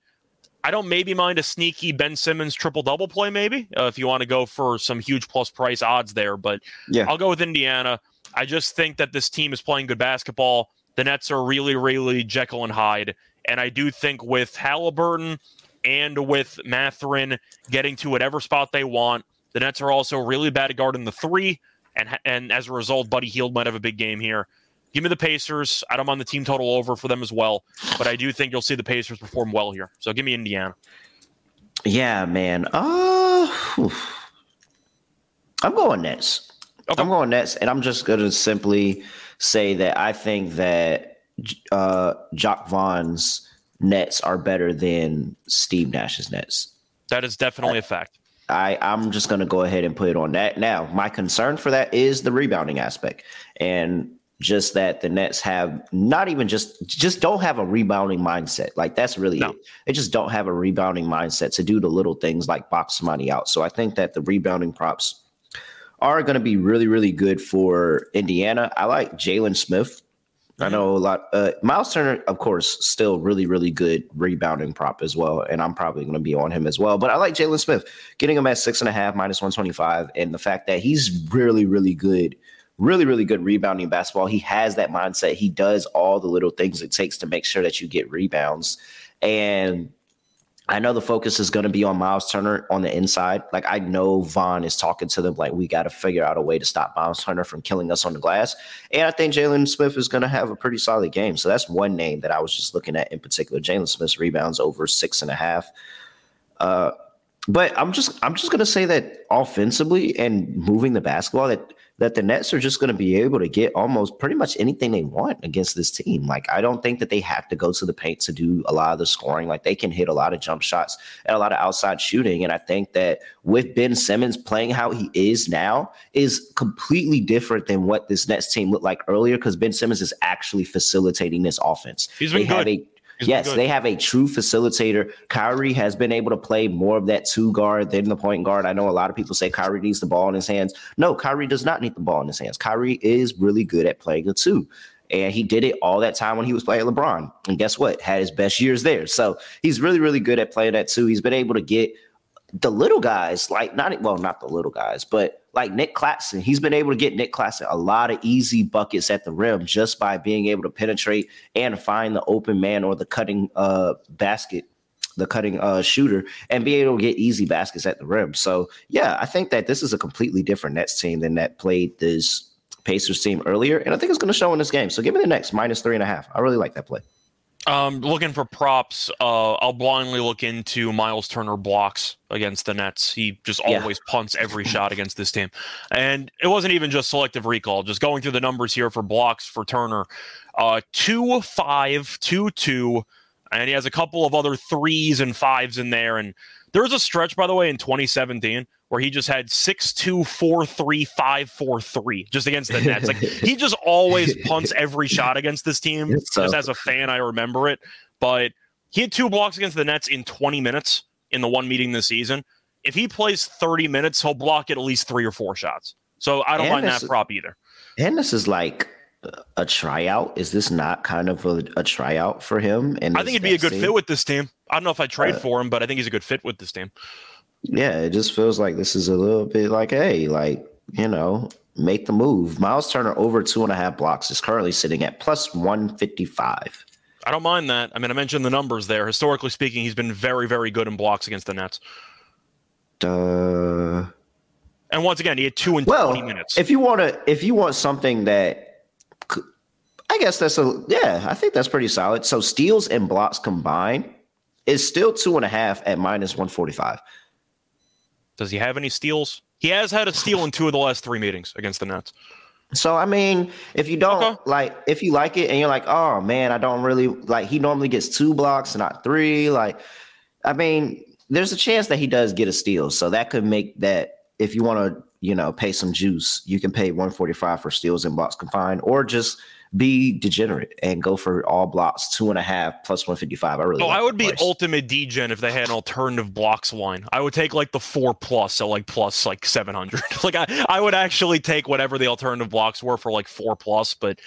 I don't maybe mind a sneaky Ben Simmons triple double play, maybe uh, if you want to go for some huge plus price odds there. But yeah, I'll go with Indiana. I just think that this team is playing good basketball. The Nets are really, really Jekyll and Hyde, and I do think with Halliburton and with Mathurin getting to whatever spot they want, the Nets are also really bad at guarding the three, and and as a result, Buddy Hield might have a big game here. Give me the Pacers. I don't mind the team total over for them as well, but I do think you'll see the Pacers perform well here. So give me Indiana. Yeah, man. Uh, I'm going Nets. Okay. I'm going Nets, and I'm just going to simply say that I think that uh, Jacque Vaughn's Nets are better than Steve Nash's Nets. That is definitely I, a fact. I, I'm just going to go ahead and put it on that. Now, my concern for that is the rebounding aspect. And just that the Nets have not even just just don't have a rebounding mindset. Like that's really no. it. They just don't have a rebounding mindset to do the little things like box money out. So I think that the rebounding props are going to be really, really good for Indiana. I like Jalen Smith. I know a lot. Uh, Miles Turner, of course, still really, really good rebounding prop as well, and I'm probably going to be on him as well. But I like Jalen Smith, getting him at six and a half minus one twenty five, and the fact that he's really, really good, really, really good rebounding basketball. He has that mindset. He does all the little things it takes to make sure that you get rebounds, and I know the focus is going to be on Miles Turner on the inside. Like I know Vaughn is talking to them like we got to figure out a way to stop Miles Turner from killing us on the glass. And I think Jalen Smith is going to have a pretty solid game. So that's one name that I was just looking at in particular. Jalen Smith's rebounds over six and a half. Uh, but I'm just I'm just gonna say that offensively and moving the basketball that that the Nets are just going to be able to get almost pretty much anything they want against this team. Like, I don't think that they have to go to the paint to do a lot of the scoring. Like, they can hit a lot of jump shots and a lot of outside shooting. And I think that with Ben Simmons playing how he is now is completely different than what this Nets team looked like earlier because Ben Simmons is actually facilitating this offense. He's been they good. Yes, they have a true facilitator. Kyrie has been able to play more of that two guard than the point guard. I know a lot of people say Kyrie needs the ball in his hands. No, Kyrie does not need the ball in his hands. Kyrie is really good at playing a two. And he did it all that time when he was playing LeBron. And guess what? Had his best years there. So he's really, really good at playing that two. He's been able to get the little guys, like not well, not the little guys, but like Nick Claxton, he's been able to get Nick Claxton a lot of easy buckets at the rim just by being able to penetrate and find the open man or the cutting uh basket, the cutting uh shooter, and be able to get easy baskets at the rim. So yeah, I think that this is a completely different Nets team than that played this Pacers team earlier, and I think it's going to show in this game. So give me the next minus three and a half. I really like that play. Um, looking for props, uh, I'll blindly look into Miles Turner blocks against the Nets. He just yeah. always punts every shot against this team. And it wasn't even just selective recall, just going through the numbers here for blocks for Turner. Uh, two, five, two, two, and he has a couple of other threes and fives in there. And there was a stretch, by the way, in 2017 where he just had six two four three five four three just against the Nets. Like he just always punts every shot against this team. So. Just as a fan, I remember it. But he had two blocks against the Nets in 20 minutes in the one meeting this season. If he plays 30 minutes, he'll block at least three or four shots. So I don't and mind that prop either. And this is like a tryout. Is this not kind of a, a tryout for him? And I think it'd be a good fit with this team. I don't know if I trade uh, for him, but I think he's a good fit with this team yeah, it just feels like this is a little bit like, hey, like, you know, make the move. Miles Turner over two and a half blocks is currently sitting at plus 155. I don't mind that. I mean, I mentioned the numbers there. Historically speaking, he's been very, very good in blocks against the Nets. Uh, and once again, he had two in well, 20 minutes. If you want to, if you want something that, I guess that's a, yeah, I think that's pretty solid. So steals and blocks combined is still two and a half at minus 145. Does he have any steals? He has had a steal in two of the last three meetings against the Nets. So I mean, if you don't okay. like, if you like it and you're like, oh man, I don't really like. He normally gets two blocks, not three. Like, I mean, there's a chance that he does get a steal, so that could make that. If you want to, you know, pay some juice, you can pay 145 for steals and blocks confined, or just be degenerate and go for all blocks two and a half plus 155. I really. Oh, like I would be ultimate degen if they had an alternative blocks line. I would take like the four plus, so like plus like 700. like I, I would actually take whatever the alternative blocks were for like four plus, but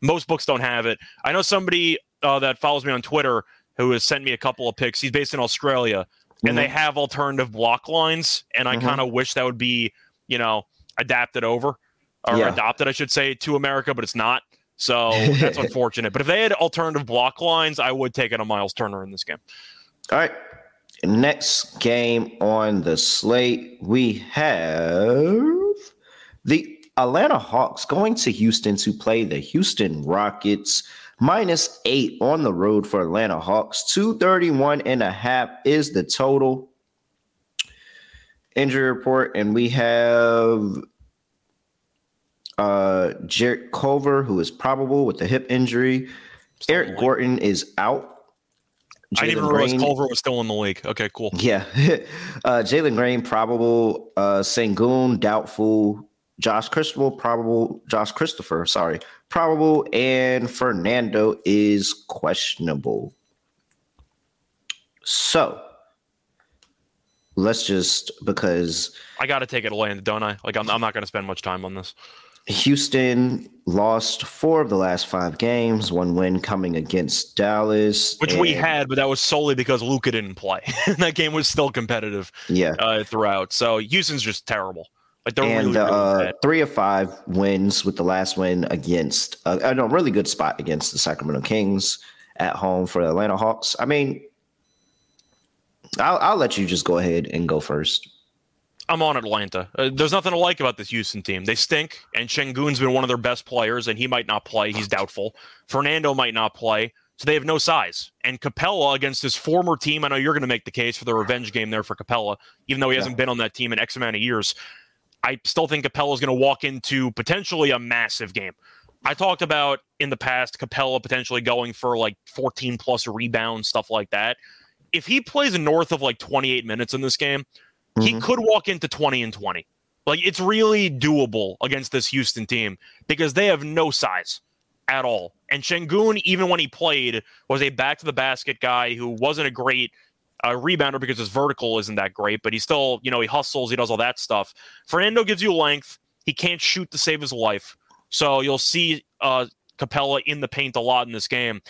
most books don't have it. I know somebody uh, that follows me on Twitter who has sent me a couple of picks. He's based in Australia, mm-hmm. and they mm-hmm. have alternative block lines, and I mm-hmm. kind of wish that would be you know adapted over or yeah. adopted, I should say, to America, but it's not. So that's unfortunate. But if they had alternative block lines, I would take it on Miles Turner in this game. All right. Next game on the slate, we have the Atlanta Hawks going to Houston to play the Houston Rockets. Minus eight on the road for Atlanta Hawks. 231 and a half is the total injury report. And we have uh, Jarrett Culver, who is probable with the hip injury. Eric Gordon is out. Jalen I didn't even realize Culver was still in the league. Okay, cool. Yeah. uh, Jalen Green, probable. Uh, Sengun, doubtful. Josh Christopher, probable. Josh Christopher, sorry, probable. And Fernando is questionable. So let's just because I got to take Atlanta, don't I? Like I'm, I'm not going to spend much time on this. Houston lost four of the last five games, one win coming against Dallas. Which we had, but that was solely because Luka didn't play. that game was still competitive yeah. uh, throughout. So Houston's just terrible. Like they're and really, really uh, bad. three of five wins with the last win against uh, a really good spot against the Sacramento Kings at home for the Atlanta Hawks. I mean, I'll, I'll let you just go ahead and go first. I'm on Atlanta. Uh, there's nothing to like about this Houston team. They stink, and Sengun's been one of their best players, and he might not play. He's doubtful. Fernando might not play, so they have no size. And Capela against his former team, I know you're going to make the case for the revenge game there for Capela, even though he hasn't been on that team in X amount of years. I still think Capela is going to walk into potentially a massive game. I talked about in the past Capela potentially going for like 14 plus rebounds, stuff like that. If he plays north of like 28 minutes in this game, he Mhm. could walk into 20 and 20. Like it's really doable against this Houston team because they have no size at all. And Sengun, even when he played, was a back to the basket guy who wasn't a great uh, rebounder because his vertical isn't that great, but he still, you know, he hustles, he does all that stuff. Fernando gives you length. He can't shoot to save his life. So you'll see uh, Capela in the paint a lot in this game.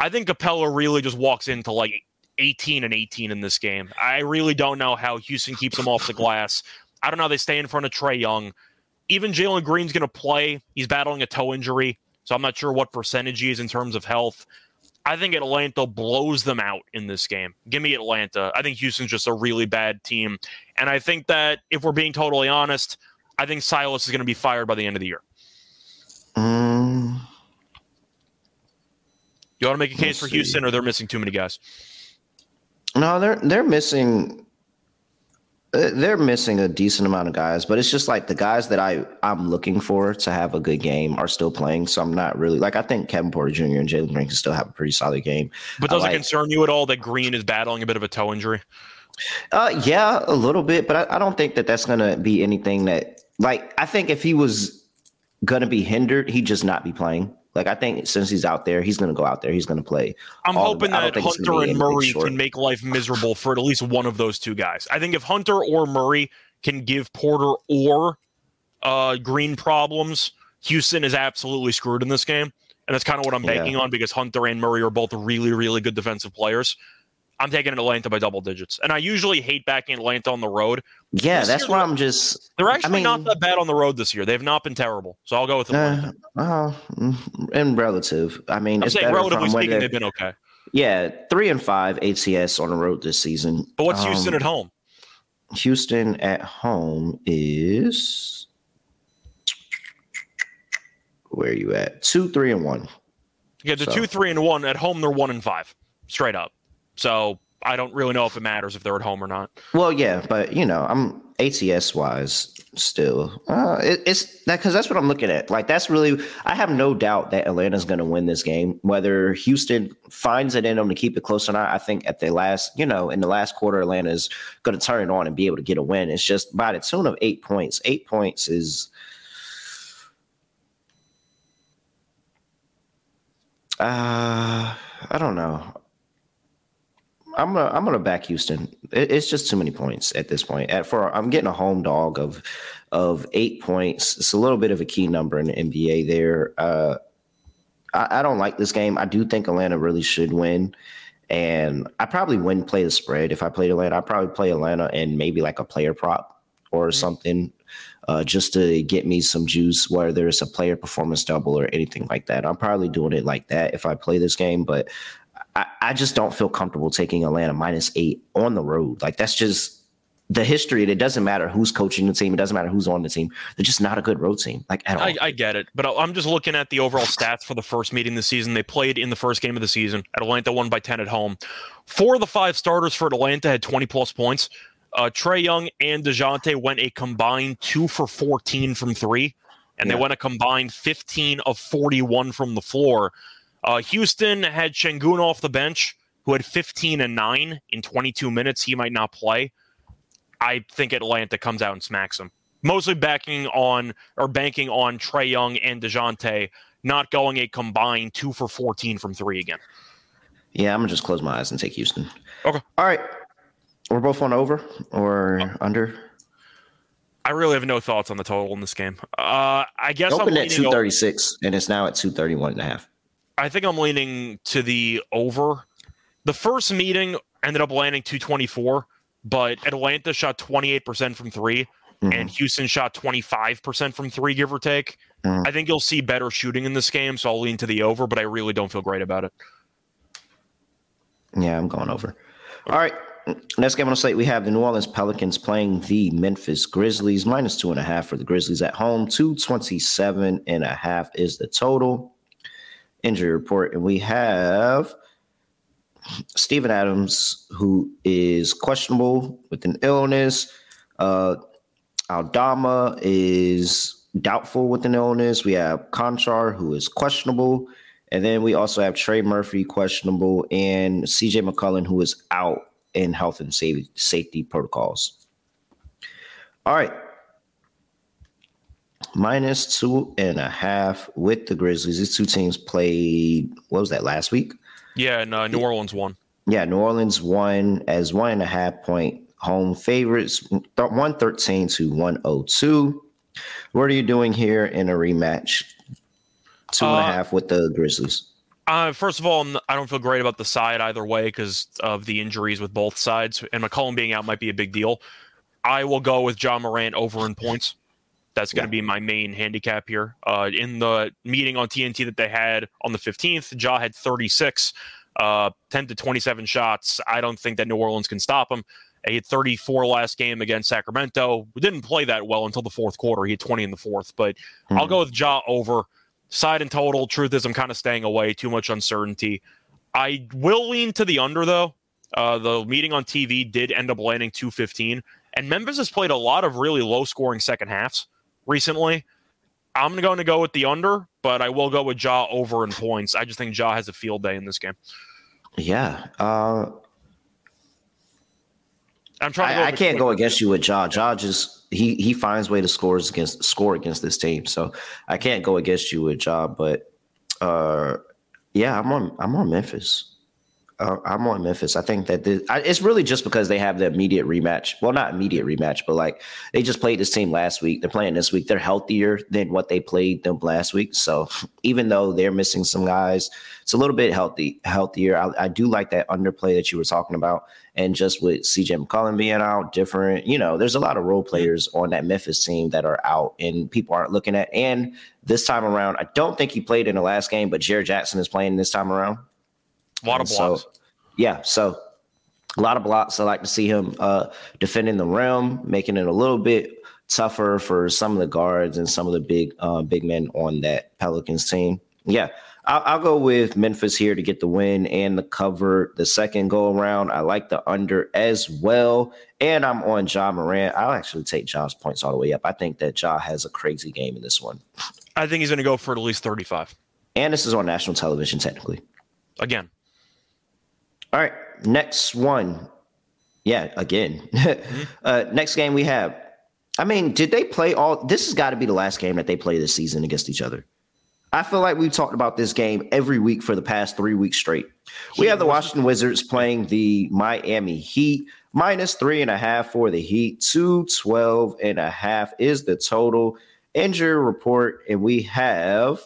I think Capela really just walks into like 18 and 18 in this game. I really don't know how Houston keeps them off the glass. I don't know how they stay in front of Trae Young. Even Jalen Green's going to play. He's battling a toe injury, so I'm not sure what percentage he is in terms of health. I think Atlanta blows them out in this game. Give me Atlanta. I think Houston's just a really bad team. And I think that if we're being totally honest, I think Silas is going to be fired by the end of the year. Mm, You want to make a case for Houston, see. or they're missing too many guys? No, they're they're missing. uh, They're missing a decent amount of guys, but it's just like the guys that I I'm looking for to have a good game are still playing. So I'm not really like I think Kevin Porter Jr. and Jalen Green can still have a pretty solid game. But I does it like- concern you at all that Green is battling a bit of a toe injury? Uh, yeah, a little bit, but I, I don't think that that's gonna be anything that like I think if he was gonna be hindered, he'd just not be playing. Like I think since he's out there, he's gonna go out there. He's gonna play. I'm hoping it. I don't that think it's gonna Hunter and Murray can make life miserable for at least one of those two guys. I think if Hunter or Murray can give Porter or uh, Green problems, Houston is absolutely screwed in this game. And that's kind of what I'm Yeah. banking on because Hunter and Murray are both really, really good defensive players. I'm taking Atlanta by double digits. And I usually hate backing Atlanta on the road. Yeah, This that's why I'm just. They're actually mean- not that bad on the road this year. They've not been terrible. So I'll go with Atlanta. Uh, mm, and relative. I mean, I'm it's saying relatively speaking, they've been okay. Yeah, three and five ATS on the road this season. But what's Houston Um, at home? Houston at home is where are you at? Two, three, and one. Yeah, the so- two, three, and one. At home, they're one and five, straight up. So I don't really know if it matters if they're at home or not. Well, yeah, but you know, I'm ATS wise still. Uh, it, it's that because that's what I'm looking at. Like that's really, I have no doubt that Atlanta's going to win this game. Whether Houston finds it in them to keep it close or not, I think at the last, you know, in the last quarter, Atlanta's going to turn it on and be able to get a win. It's just by the tune of eight points. Eight points is. Uh, I don't know. I'm gonna I'm gonna back Houston. It, it's just too many points at this point. At for I'm getting a home dog of of eight points. It's a little bit of a key number in the NBA there. Uh, I, I don't like this game. I do think Atlanta really should win, and I probably wouldn't play the spread if I played Atlanta. I'd probably play Atlanta and maybe like a player prop or something. Uh, just to get me some juice, whether it's a player performance double or anything like that. I'm probably doing it like that if I play this game, but I, I just don't feel comfortable taking Atlanta minus eight on the road. Like that's just the history. It doesn't matter who's coaching the team. It doesn't matter who's on the team. They're just not a good road team, like at all. I, I get it, but I'm just looking at the overall stats for the first meeting this season. They played in the first game of the season. Atlanta won by 10 at home. Four of the five starters for Atlanta had 20 plus points. Uh, Trae Young and DeJounte went a combined two for 14 from three, and Yeah. they went a combined 15 of 41 from the floor. Uh, Houston had Sengun off the bench, who had 15 and 9 in 22 minutes. He might not play. I think Atlanta comes out and smacks him. Mostly backing on or banking on Trae Young and DeJounte not going a combined two for 14 from three again. yeah, I'm gonna just close my eyes and take Houston. Okay. All right. We're both on over or uh, under. I really have no thoughts on the total in this game. Uh, I guess I'm at 236 over. and it's now at 231 and a half. I think I'm leaning to the over. The first meeting ended up landing 224, but Atlanta shot 28% from 3 mm-hmm. and Houston shot 25% from three, give or take. Mm-hmm. I think you'll see better shooting in this game, so I'll lean to the over, but I really don't feel great about it. Yeah, I'm going over. All right. Next game on the slate, we have the New Orleans Pelicans playing the Memphis Grizzlies. Minus two and a half for the Grizzlies at home. 227 and a half is the total injury report. And we have Steven Adams, who is questionable with an illness. Uh, Aldama is doubtful with an illness. We have Konchar, who is questionable. And then we also have Trey Murphy, questionable, and CJ McCollum, who is out in health and safety protocols. All right. Minus two and a half with the Grizzlies. These two teams played, what was that, last week? Yeah, and uh, New Orleans won. Yeah, New Orleans won as one and a half point home favorites, 113 to 102. What are you doing here in a rematch? Two and uh, a half with the Grizzlies. Uh, first of all, I don't feel great about the side either way because of the injuries with both sides, and McCollum being out might be a big deal. I will go with Ja Morant over in points. That's going to yeah. be my main handicap here. Uh, in the meeting on TNT that they had on the 15th, Ja had 36, uh, 10 to 27 shots. I don't think that New Orleans can stop him. He had 34 last game against Sacramento. We didn't play that well until the fourth quarter. He had 20 in the fourth, but mm-hmm. I'll go with Ja over. Side and total, truth is, I'm kind of staying away. Too much uncertainty. I will lean to the under, though. Uh, the meeting on TV did end up landing 215, and Memphis has played a lot of really low scoring second halves recently. I'm going to go with the under, but I will go with Ja over in points. I just think Ja has a field day in this game. Yeah. Uh, I'm trying. I, I can't go against you with Jaw. Ja just he he finds way to scores against score against this team. So I can't go against you with Ja, But uh, yeah, I'm on I'm on Memphis. Uh, I'm on Memphis. I think that this, I, it's really just because they have the immediate rematch. Well, not immediate rematch, but like they just played this team last week. They're playing this week. They're healthier than what they played them last week. So even though they're missing some guys, it's a little bit healthy, healthier. I, I do like that underplay that you were talking about, and just with CJ McCollum being out, different. You know, there's a lot of role players on that Memphis team that are out, and people aren't looking at. And this time around, I don't think he played in the last game, but Jaren Jackson is playing this time around. A lot of blocks. So, yeah, so a lot of blocks. I like to see him uh, defending the rim, making it a little bit tougher for some of the guards and some of the big uh, big men on that Pelicans team. Yeah, I'll, I'll, go with Memphis here to get the win and the cover the second go around. I like the under as well. And I'm on Ja Morant. I'll actually take Ja's points all the way up. I think that Ja has a crazy game in this one. I think he's going to go for at least 35. And this is on national television, technically. Again, all right, next one. Yeah, again. mm-hmm. uh, next game we have. I mean, did they play all? This has got to be the last game that they play this season against each other. I feel like we've talked about this game every week for the past three weeks straight. We have the Washington Wizards playing the Miami Heat, minus three and a half for the Heat, 212 and a half is the total injury report. And we have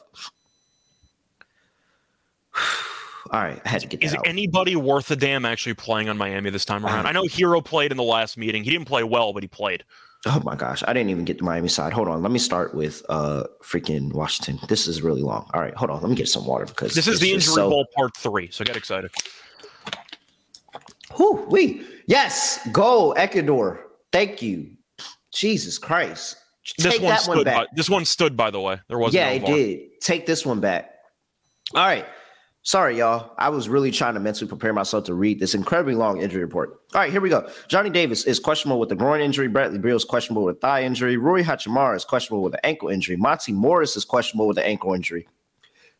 all right, I had to get. Is out. anybody worth a damn actually playing on Miami this time around? I know Herro played in the last meeting. He didn't play well, but he played. Oh my gosh, I didn't even get the Miami side. Hold on, let me start with uh freaking Washington. This is really long. All right, hold on, let me get some water because this is the injury so... bowl part three. So get excited. Whoo, we yes, go Ecuador. Thank you, Jesus Christ. Take this one that one back. By, this one stood, by the way. There was yeah, no it did. Take this one back. All right. Sorry, y'all. I was really trying to mentally prepare myself to read this incredibly long injury report. All right, here we go. Johnny Davis is questionable with the groin injury. Bradley Beal is questionable with a thigh injury. Rui Hachimura is questionable with an ankle injury. Monty Morris is questionable with an ankle injury.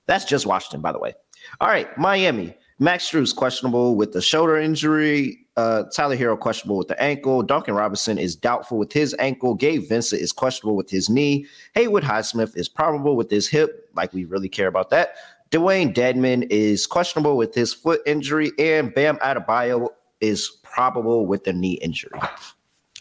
That's just Washington, by the way. All right, Miami. Max Strus questionable with the shoulder injury. Uh, Tyler Herro questionable with the ankle. Duncan Robinson is doubtful with his ankle. Gabe Vincent is questionable with his knee. Haywood Highsmith is probable with his hip. Like we really care about that. Dewayne Dedmon is questionable with his foot injury, and Bam Adebayo is probable with a knee injury.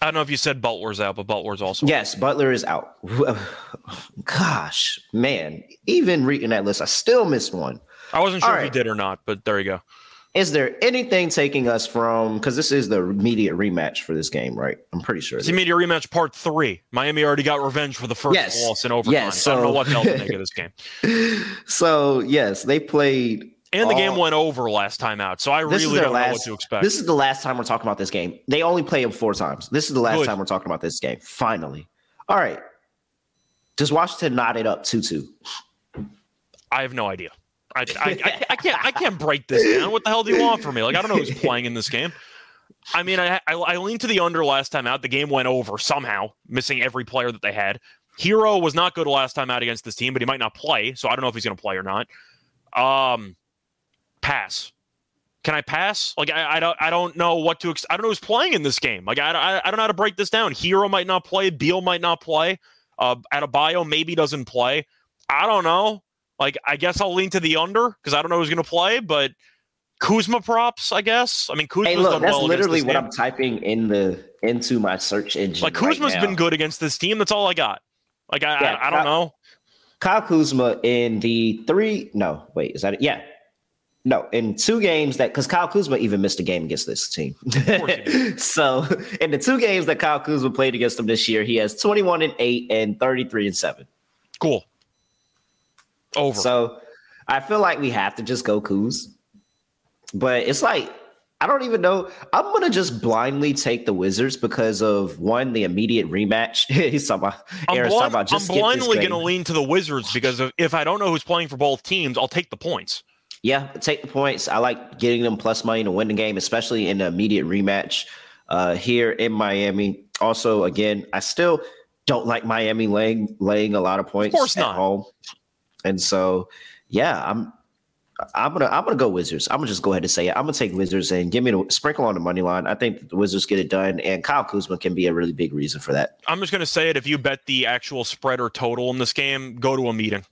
I don't know if you said Butler's out, but Butler's also yes. Butler is out. Gosh, man, even reading that list, I still missed one. I wasn't sure All if right. you did or not, but there you go. Is there anything taking us from because this is the immediate rematch for this game, right? I'm pretty sure it's immediate rematch part three. Miami already got revenge for the first yes. loss in overtime. Yes, so, I don't know what else to make of this game. So yes, they played and the game went over last time out, so I really don't last, know what to expect. This is the last time we're talking about this game. They only play it four times. This is the last Good. time we're talking about this game. Finally, all right. Does Washington knot it up two two? I have no idea. I, I, I, I, can't I can't break this down. What the hell do you want from me? Like I don't know who's playing in this game. I mean, I, I, I leaned to the under last time out. The game went over somehow, missing every player that they had. Herro was not good last time out against this team, but he might not play, so I don't know if he's going to play or not. Um, pass. Can I pass? Like I, I don't I don't know what to ex- I don't know who's playing in this game. Like I, I, I don't know how to break this down. Herro might not play. Beal might not play. Uh, Adebayo maybe doesn't play. I don't know. Like, I guess I'll lean to the under because I don't know who's going to play, but Kuzma props, I guess. I mean, Kuzma's hey, look, that's well literally what I'm typing in the into my search engine. Like Kuzma's right been good against this team. That's all I got. Like, I, yeah, I, I, don't know. Kyle Kuzma in the three. No, wait, is that it? Yeah. No, in two games that because Kyle Kuzma even missed a game against this team. so in the two games that Kyle Kuzma played against them this year, he has 21 and 8 and 33 and 7. Cool. Over. So I feel like we have to just go Kuz. But it's like I don't even know. I'm gonna just blindly take the Wizards because of one, the immediate rematch. He's talking about. I'm, blind, talking about I'm blindly gonna lean to the Wizards because of, if I don't know who's playing for both teams, I'll take the points. Yeah, take the points. I like getting them plus money to win the game, especially in the immediate rematch uh, here in Miami. Also, again, I still don't like Miami laying laying a lot of points of course at not. home. And so, yeah, I'm I'm gonna I'm gonna go Wizards. I'm gonna just go ahead and say it. I'm gonna take Wizards and give me a sprinkle on the money line. I think the Wizards get it done, and Kyle Kuzma can be a really big reason for that. I'm just gonna say it. If you bet the actual spread or total in this game, go to a meeting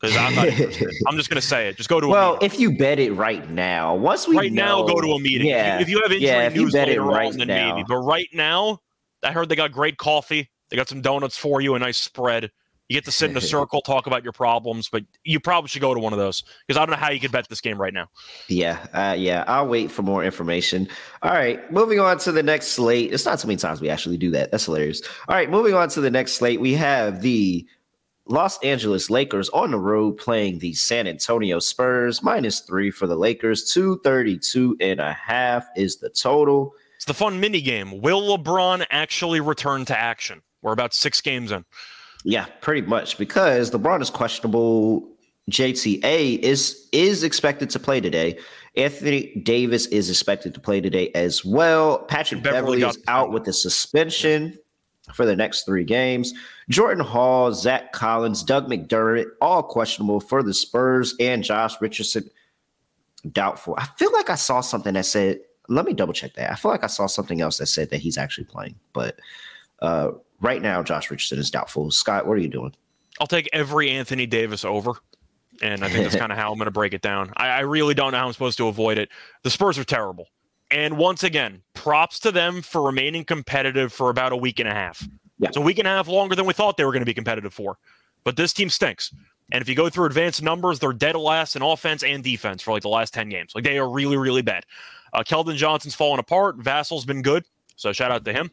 because I'm not. Interested. I'm just gonna say it. Just go to. Well, if you bet it right now, once we right know, now go to a meeting. Yeah, if you, if you have injury yeah, news later right on, then now. maybe. But right now, I heard they got great coffee. They got some donuts for you, a nice spread. You get to sit in a circle, talk about your problems, but you probably should go to one of those because I don't know how you could bet this game right now. Yeah, uh, yeah. I'll wait for more information. All right, moving on to the next slate. It's not so many times we actually do that. That's hilarious. All right, moving on to the next slate. We have the Los Angeles Lakers on the road playing the San Antonio Spurs. Minus three for the Lakers. 232 and a half is the total. It's the fun mini game. Will LeBron actually return to action? We're about six games in. Yeah, pretty much because LeBron is questionable. JTA is is expected to play today. Anthony Davis is expected to play today as well. Patrick Beverly, Beverley is out with a suspension for the next three games. Jordan Hall, Zach Collins, Doug McDermott, all questionable for the Spurs, and Josh Richardson doubtful. I feel like I saw something that said. Let me double check that. I feel like I saw something else that said that he's actually playing, but uh, right now, Josh Richardson is doubtful. Scott, what are you doing? I'll take every Anthony Davis over. And I think that's kind of how I'm going to break it down. I, I really don't know how I'm supposed to avoid it. The Spurs are terrible. And once again, props to them for remaining competitive for about a week and a half. Yeah. It's a week and a half longer than we thought they were going to be competitive for. But this team stinks. And if you go through advanced numbers, they're dead last in offense and defense for like the last 10 games. Like they are really, really bad. Uh, Keldon Johnson's fallen apart. Vassell's been good. So shout out to him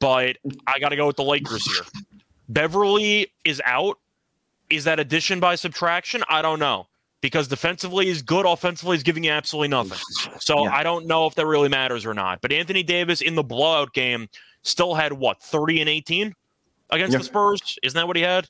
but I got to go with the Lakers here. Beverley is out. Is that addition by subtraction? I don't know because defensively is good, offensively is giving you absolutely nothing. So yeah. I don't know if that really matters or not. But Anthony Davis in the blowout game still had what 30 and 18 against yeah. the Spurs. Isn't that what he had?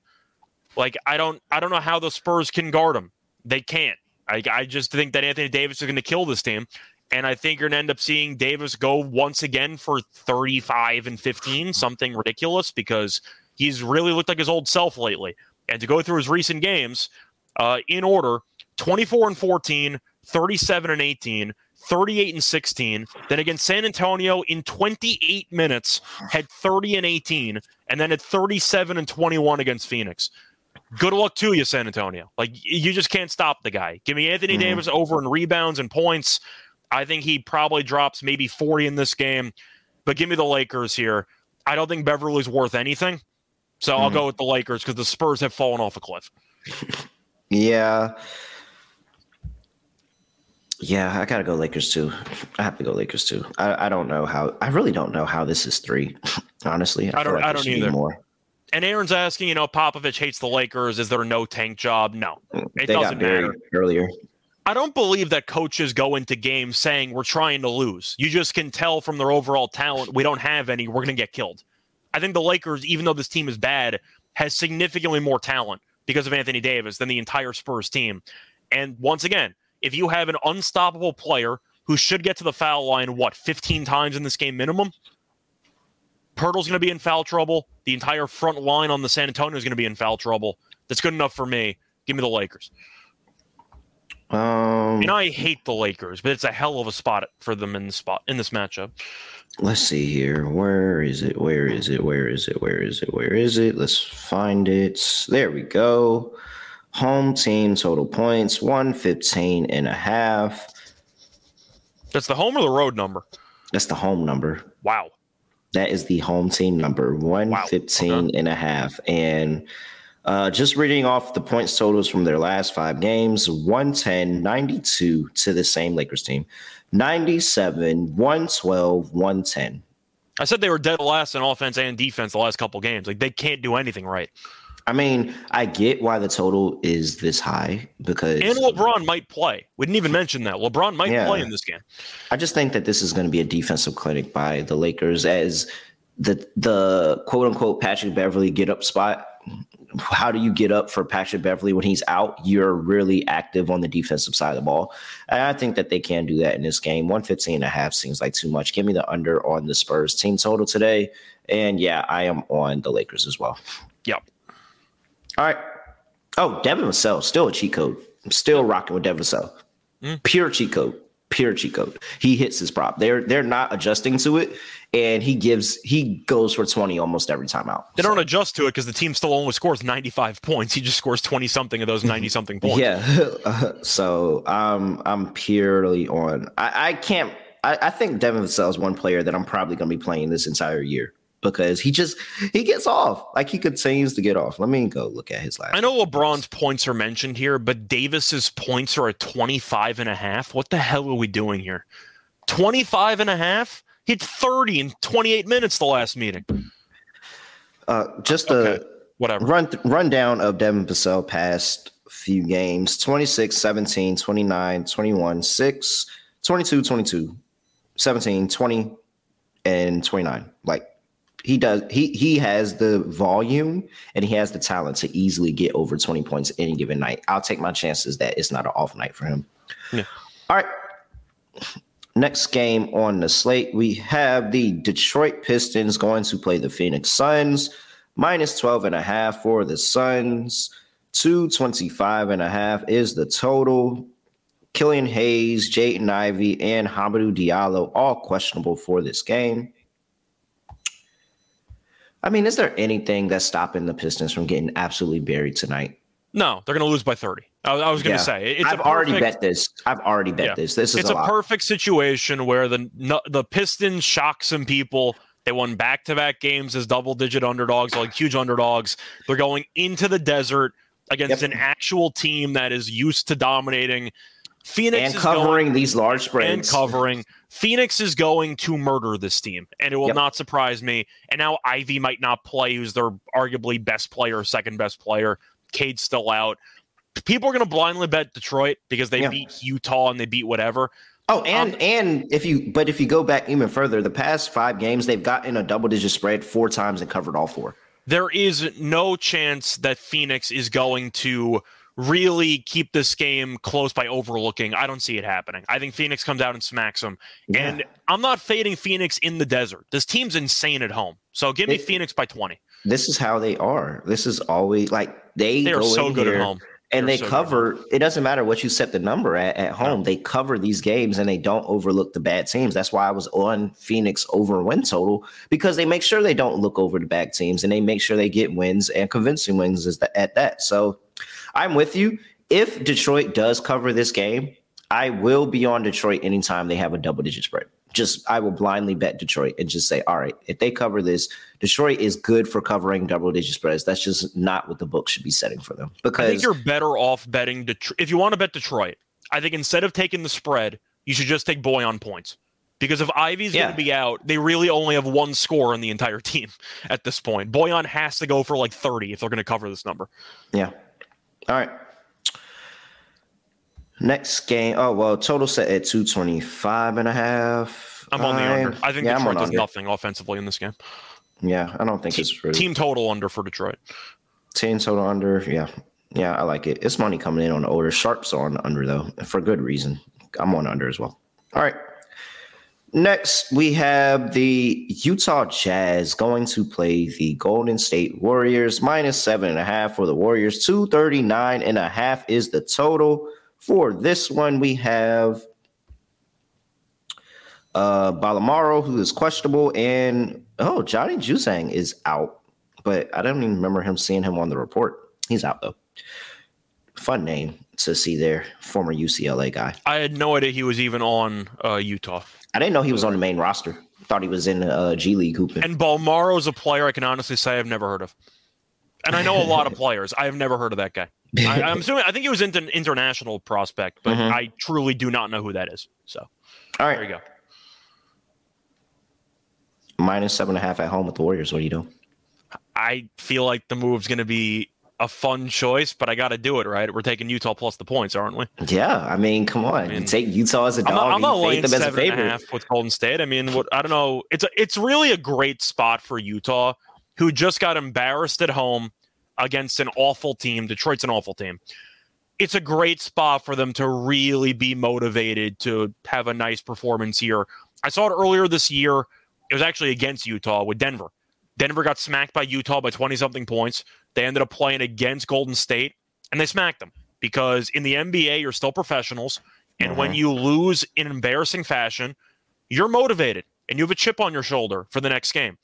Like I don't I don't know how the Spurs can guard him. They can't. I, I just think that Anthony Davis is going to kill this team. And I think you're going to end up seeing Davis go once again for 35 and 15, something ridiculous, because he's really looked like his old self lately. And to go through his recent games uh, in order 24 and 14, 37 and 18, 38 and 16. Then against San Antonio in 28 minutes, had 30 and 18, and then at 37 and 21 against Phoenix. Good luck to you, San Antonio. Like you just can't stop the guy. Give me Anthony mm-hmm. Davis over in rebounds and points. I think he probably drops maybe 40 in this game, but give me the Lakers here. I don't think Beverley's worth anything. So mm-hmm. I'll go with the Lakers because the Spurs have fallen off a cliff. yeah. Yeah, I gotta go Lakers too. I have to go Lakers too. I, I don't know how. I really don't know how this is three. Honestly, I, I don't. Like I don't either. More. And Aaron's asking, you know, Popovich hates the Lakers. Is there a no tank job? No, mm, it they doesn't matter. Earlier, I don't believe that coaches go into games saying we're trying to lose. You just can tell from their overall talent we don't have any. We're going to get killed. I think the Lakers, even though this team is bad, has significantly more talent because of Anthony Davis than the entire Spurs team. And once again, if you have an unstoppable player who should get to the foul line, what, 15 times in this game minimum? Poeltl's going to be in foul trouble. The entire front line on the San Antonio is going to be in foul trouble. That's good enough for me. Give me the Lakers. Um, and I hate the Lakers, but it's a hell of a spot for them in the spot in this matchup. Let's see here. Where is it? Where is it? Where is it? Where is it? Where is it? Let's find it. There we go. Home team total points 115 and a half. That's the home or the road number? That's the home number. Wow. That is the home team number 115 wow. okay. and a half. And uh, just reading off the points totals from their last five games 110, 92 to the same Lakers team, 97, 112, 110. I said they were dead last in offense and defense the last couple games. Like they can't do anything right. I mean, I get why the total is this high because and LeBron might play. We didn't even mention that LeBron might yeah, play in this game. I just think that this is going to be a defensive clinic by the Lakers as the the quote unquote Patrick Beverley get up spot. How do you get up for Patrick Beverley when he's out? You're really active on the defensive side of the ball. And I think that they can do that in this game. 115 and a half seems like too much. Give me the under on the Spurs team total today. And yeah, I am on the Lakers as well. Yep. All right. Oh, Devin Vassell, still a cheat code. I'm still rocking with Devin Vassell. Mm. Pure cheat code. Pure cheat code. He hits his prop. They're they're not adjusting to it, and he gives he goes for 20 almost every time out. They so. don't adjust to it because the team still only scores 95 points. He just scores 20 something of those 90 something points. Yeah. so um, I'm purely on. I, I can't. I, I think Devin Vassell is one player that I'm probably going to be playing this entire year because he just he gets off like he continues to get off. Let me go look at his last. I know LeBron's points are mentioned here, but Davis's points are at 25 and a half. What the hell are we doing here? 25 and a half? Hit 30 in 28 minutes the last meeting. Uh, just okay. a whatever run rundown of Devin Vassell past few games 26 17 29 21 6 22 22 17 20 and 29 like he does he he has the volume and he has the talent to easily get over 20 points any given night. I'll take my chances that it's not an off night for him. Yeah. All right. Next game on the slate, we have the Detroit Pistons going to play the Phoenix Suns. Minus 12 and a half for the Suns. 225 and a half is the total. Killian Hayes, Jaden Ivey, and Hamidou Diallo all questionable for this game. I mean, is there anything that's stopping the Pistons from getting absolutely buried tonight? No, they're going to lose by 30. I, I was going to yeah. say it's I've perfect, already bet this. I've already bet yeah. this. This is it's a, a perfect situation where the the Pistons shock some people. They won back to back games as double digit underdogs, like huge underdogs. They're going into the desert against yep. an actual team that is used to dominating. Phoenix and covering going, these large spreads and covering. Phoenix is going to murder this team, and it will yep. not surprise me. And now Ivey might not play, who's their arguably best player, second best player. Cade's still out. People are going to blindly bet Detroit because they yeah. beat Utah and they beat whatever. Oh, and um, and if you but if you go back even further, the past five games they've gotten a double digit spread four times and covered all four. There is no chance that Phoenix is going to really keep this game close by overlooking. I don't see it happening. I think Phoenix comes out and smacks them. Yeah. And I'm not fading Phoenix in the desert. This team's insane at home. So give me it, Phoenix by 20. This is how they are. This is always like they, they are so good at home. And They're they so cover, it doesn't matter what you set the number at at home. No. They cover these games and they don't overlook the bad teams. That's why I was on Phoenix over win total because they make sure they don't look over the bad teams and they make sure they get wins and convincing wins is the, at that. So I'm with you. If Detroit does cover this game, I will be on Detroit anytime they have a double digit spread. Just I will blindly bet Detroit and just say, all right, if they cover this, Detroit is good for covering double digit spreads. That's just not what the book should be setting for them. Because I think you're better off betting Detroit. If you want to bet Detroit, I think instead of taking the spread, you should just take Bojan points. Because if Ivey's yeah. going to be out, they really only have one score on the entire team at this point. Bojan has to go for like 30 if they're going to cover this number. Yeah. All right. Next game. Oh, well, total set at 225 and a half. I'm on the under. I think yeah, Detroit does nothing offensively in this game. Yeah, I don't think team, it's really. Team total under for Detroit. Team total under. Yeah. Yeah, I like it. It's money coming in on the order. Sharps on under, though, for good reason. I'm on under as well. All right. Next, we have the Utah Jazz going to play the Golden State Warriors, minus seven and a half for the Warriors. 239 and a half is the total. For this one, we have uh Bolmaro, who is questionable, and oh, Johnny Juzang is out, but I don't even remember him seeing him on the report. He's out though. Fun name to see there, former UCLA guy. I had no idea he was even on uh, Utah. I didn't know he was on the main roster. Thought he was in uh, G League hooping. And Bolmaro is a player I can honestly say I've never heard of. And I know a lot of players. I have never heard of that guy. I, am assuming. I think he was an international prospect, but mm-hmm. I truly do not know who that is. So, all right, there you go. Minus seven and a half at home with the Warriors. What do you do? I feel like the move's going to be a fun choice, but I got to do it right. We're taking Utah plus the points, aren't we? Yeah, I mean, come on, I mean, take Utah as a dog. I'm, I'm not laying them seven and a half with Golden State. I mean, what I don't know. It's a, it's really a great spot for Utah, who just got embarrassed at home against an awful team. Detroit's an awful team. It's a great spot for them to really be motivated to have a nice performance here. I saw it earlier this year. It was actually against Utah with Denver. Denver got smacked by Utah by 20 something points. They ended up playing against Golden State and they smacked them because in the NBA, you're still professionals. And when mm-hmm. you lose in embarrassing fashion, you're motivated and you have a chip on your shoulder for the next game.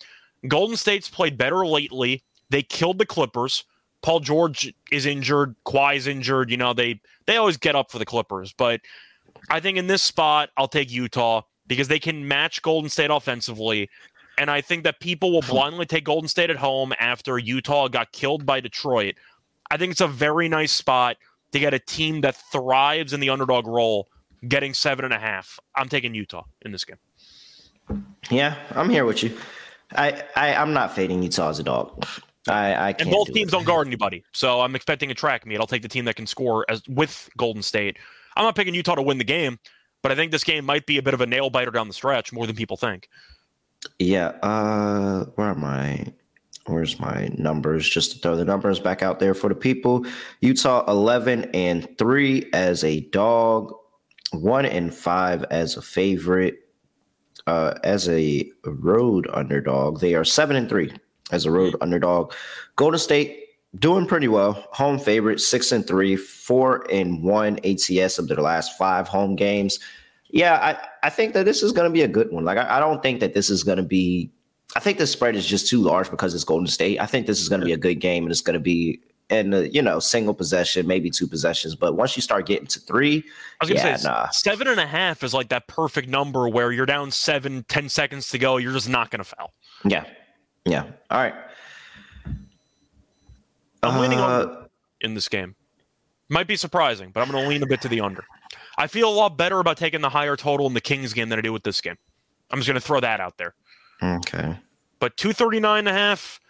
Golden State's played better lately. They killed the Clippers. Paul George is injured. Kawhi's injured. You know, they they always get up for the Clippers. But I think in this spot, I'll take Utah because they can match Golden State offensively. And I think that people will blindly take Golden State at home after Utah got killed by Detroit. I think it's a very nice spot to get a team that thrives in the underdog role, getting seven and a half. I'm taking Utah in this game. Yeah, I'm here with you. I, I I'm not fading Utah as a dog. I, I and both do teams it. don't guard anybody, so I'm expecting a track meet. I'll take the team that can score as with Golden State. I'm not picking Utah to win the game, but I think this game might be a bit of a nail biter down the stretch more than people think. Yeah. Uh, where am I? Where's my numbers? Just to throw the numbers back out there for the people. Utah 11 and 3 as a dog, 1 and 5 as a favorite. Uh, as a road underdog, they are 7 and 3 as a road underdog. Golden State doing pretty well. Home favorite, 6 and 3, 4 and 1 ATS of their last 5 home games yeah, I, I think that this is going to be a good one. Like, I, I don't think that this is going to be. I think the spread is just too large because it's Golden State. I think this is going to be a good game, and it's going to be in the you know single possession, maybe two possessions. But once you start getting to three, I was gonna yeah, say nah. seven and a half is like that perfect number where you're down seven, ten seconds to go, you're just not gonna foul. Yeah, yeah. All right. I'm uh, leaning on in this game. Might be surprising, but I'm going to lean a bit to the under. I feel a lot better about taking the higher total in the Kings game than I do with this game. I'm just going to throw that out there. Okay. But 239 and a half,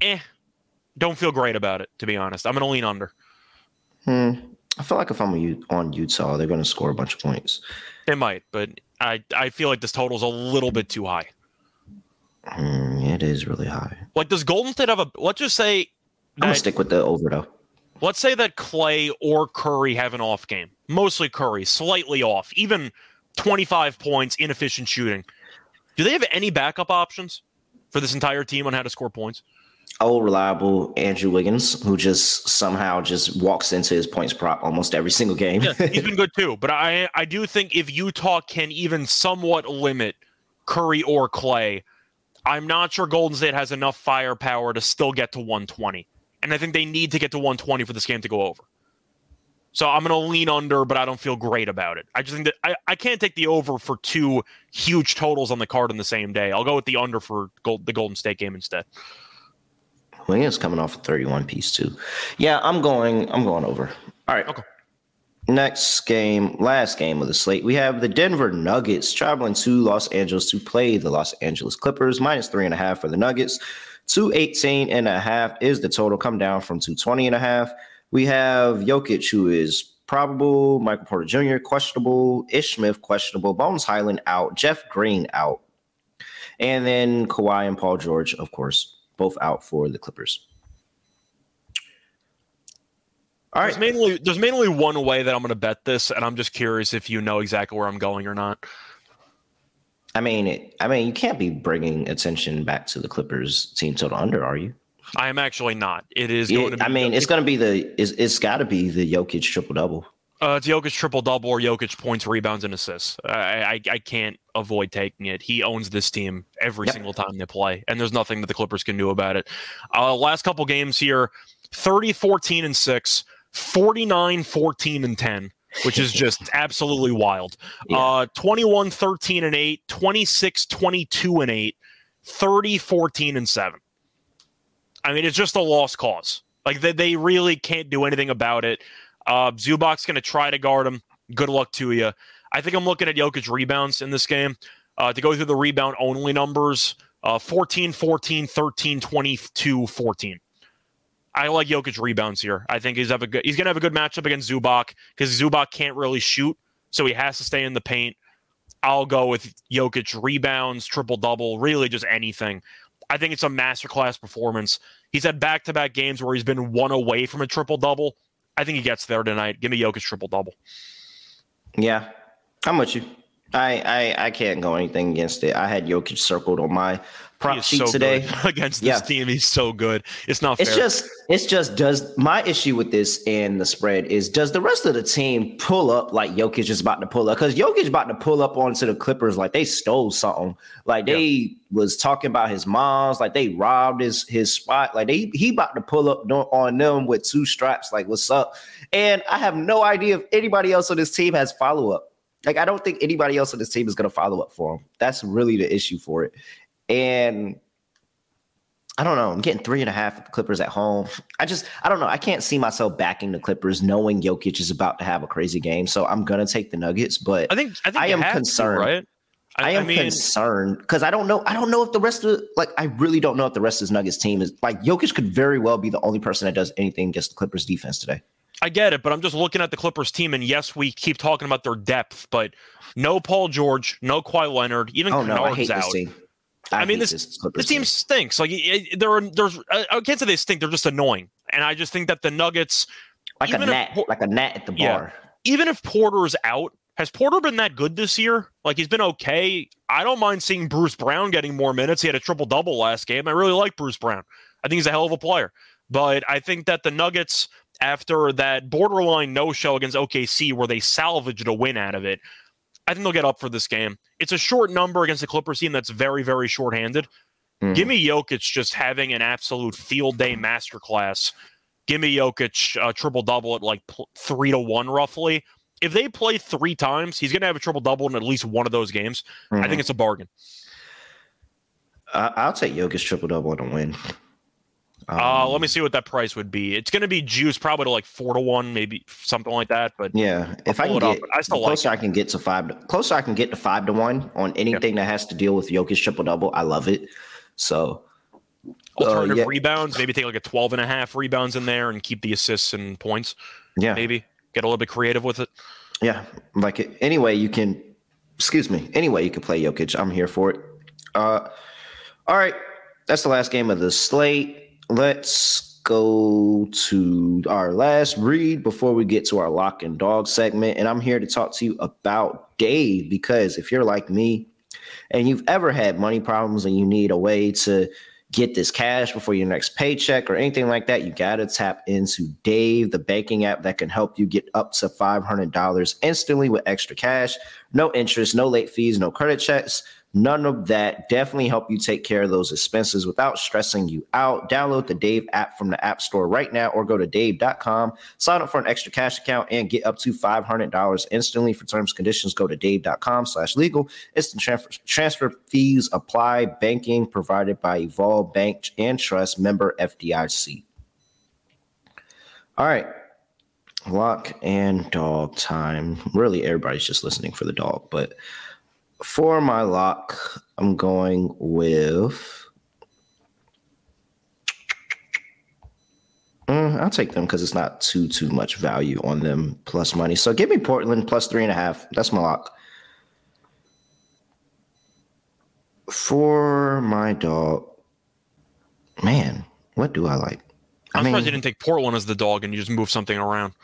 eh, don't feel great about it, to be honest. I'm going to lean under. Hmm. I feel like if I'm on Utah, they're going to score a bunch of points. They might, but I, I feel like this total is a little bit too high. Mm, it is really high. Like, does Golden State have a, let's just say, I'm going to stick with the over, though. Let's say that Clay or Curry have an off game. Mostly Curry, slightly off, even 25 points, inefficient shooting. Do they have any backup options for this entire team on how to score points? Old reliable Andrew Wiggins, who just somehow just walks into his points prop almost every single game. yeah, he's been good too. But I I do think if Utah can even somewhat limit Curry or Clay, I'm not sure Golden State has enough firepower to still get to 120 and I think they need to get to 120 for this game to go over. So I'm going to lean under, but I don't feel great about it. I just think that I, I can't take the over for two huge totals on the card on the same day. I'll go with the under for gold, the Golden State game instead. Well, it's coming off a 31 piece too. Yeah, I'm going. I'm going over. All right. Okay. Next game, last game of the slate, we have the Denver Nuggets traveling to Los Angeles to play the Los Angeles Clippers. Minus three and a half for the Nuggets. 218 and a half is the total. Come down from 220 and a half. We have Jokic, who is probable, Michael Porter Jr. questionable, Ish Smith questionable, Bones Hyland out, Jeff Green out. And then Kawhi and Paul George, of course, both out for the Clippers. All right. There's mainly there's mainly one way that I'm going to bet this, and I'm just curious if you know exactly where I'm going or not. I mean, it, I mean, you can't be bringing attention back to the Clippers team total under, are you? I am actually not. It is going it, to. Be I mean, the, it's going to be the. It's, it's got to be the Jokic triple double. Uh, it's Jokic triple double or Jokic points, rebounds, and assists. I, I, I can't avoid taking it. He owns this team every yep. single time they play, and there's nothing that the Clippers can do about it. Uh, last couple games here 30, 14, and 6, 49, 14, and 10, which is just absolutely wild. Yeah. Uh, 21, 13, and 8, 26, 22, and 8, 30, 14, and 7. I mean, it's just a lost cause. Like they, they really can't do anything about it. Uh, Zubac's going to try to guard him. Good luck to you. I think I'm looking at Jokic rebounds in this game. Uh, to go through the rebound only numbers uh, 14, 14, 13, 22, 14. I like Jokic rebounds here. I think he's have a good, he's to have a good matchup against Zubac because Zubac can't really shoot, so he has to stay in the paint. I'll go with Jokic rebounds, triple double, really just anything. I think it's a masterclass performance. He's had back to back games where he's been one away from a triple double. I think he gets there tonight. Give me Jokic triple double. Yeah, I'm with you. I, I I can't go anything against it. I had Jokic circled on my prop sheet so today against this yeah. team. He's so good. It's not. It's just. It's just. Does my issue with this and the spread is does the rest of the team pull up like Jokic is about to pull up? Because Jokic is about to pull up onto the Clippers like they stole something. Like they yeah. was talking about his moms. Like they robbed his his spot. Like they he about to pull up on them with two straps. Like what's up? And I have no idea if anybody else on this team has follow up. Like I don't think anybody else on this team is going to follow up for him. That's really the issue for it. And I don't know. I'm getting three and a half Clippers at home. I just, I don't know. I can't see myself backing the Clippers knowing Jokic is about to have a crazy game. So I'm gonna take the Nuggets. But I think I, think I am concerned. To, right? I, I am I mean, concerned because I don't know. I don't know if the rest of like I really don't know if the rest of this Nuggets team is like Jokic could very well be the only person that does anything against the Clippers defense today. I get it, but I'm just looking at the Clippers team, and yes, we keep talking about their depth, but no Paul George, no Kawhi Leonard, even oh, no, I hate out. I, I mean, this this, this team stinks. Like there are, there's, I can't say they stink. They're just annoying, and I just think that the Nuggets, like a gnat, if, like a gnat at the yeah, bar. Even if Porter is out, has Porter been that good this year? Like he's been okay. I don't mind seeing Bruce Brown getting more minutes. He had a triple double last game. I really like Bruce Brown. I think he's a hell of a player. But I think that the Nuggets after that borderline no show against OKC where they salvaged a win out of it. I think they'll get up for this game. It's a short number against the Clippers team that's very, very shorthanded. Mm-hmm. Give me Jokic just having an absolute field day masterclass. Give me Jokic a triple double at like three to one roughly. If they play three times, he's going to have a triple double in at least one of those games. Mm-hmm. I think mm-hmm. it's a bargain. Uh, I'll take Jokic triple double a win. Um, uh, let me see what that price would be. It's going to be juice, probably to like four to one, maybe something like that. But yeah, if I can get, up, I still closer like I can get to five, to, closer I can get to five to one on anything that has to deal with Jokic triple double. I love it. So alternative uh, yeah. rebounds, maybe take like a 12 and a half rebounds in there and keep the assists and points. Yeah, maybe get a little bit creative with it. Yeah, like it. Anyway, you can. Excuse me. Anyway, you can play Jokic. I'm here for it. Uh, all right, that's the last game of the slate let's go to our last read before we get to our lock and dog segment. And I'm here to talk to you about Dave because if you're like me and you've ever had money problems and you need a way to get this cash before your next paycheck or anything like that, you got to tap into Dave, the banking app that can help you get up to $500 instantly with extra cash, no interest, no late fees, no credit checks None of that. Definitely help you take care of those expenses without stressing you out. Download the Dave app from the App Store right now or go to dave.com, sign up for an extra cash account, and get up to $500 instantly. For terms and conditions, go to dave.com slash legal. Instant transfer, transfer fees apply. Banking provided by Evolve Bank and Trust member FDIC. All right. Lock and dog time. Really, everybody's just listening for the dog, but for my lock, I'm going with. Mm, I'll take them because it's not too too much value on them plus money. So give me Portland plus three and a half. That's my lock. For my dog, man, what do I like? I'm I mean, surprised you didn't take Portland as the dog and you just move something around.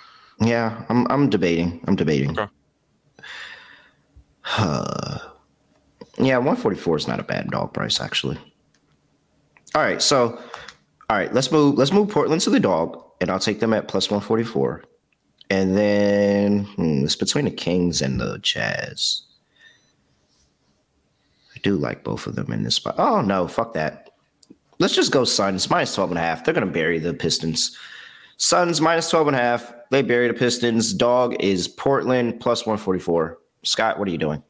Yeah, I'm I'm debating. I'm debating. Okay. Uh, yeah, 144 is not a bad dog price actually. All right, so all right, let's move let's move Portland to the dog, and I'll take them at plus 144. And then hmm, it's between the Kings and the Jazz. I do like both of them in this spot. Oh no, fuck that. Let's just go Suns minus 12 and a half. They're gonna bury the Pistons. Suns minus 12 and a half. They bury the Pistons. Dog is Portland plus 144. Scott, what are you doing?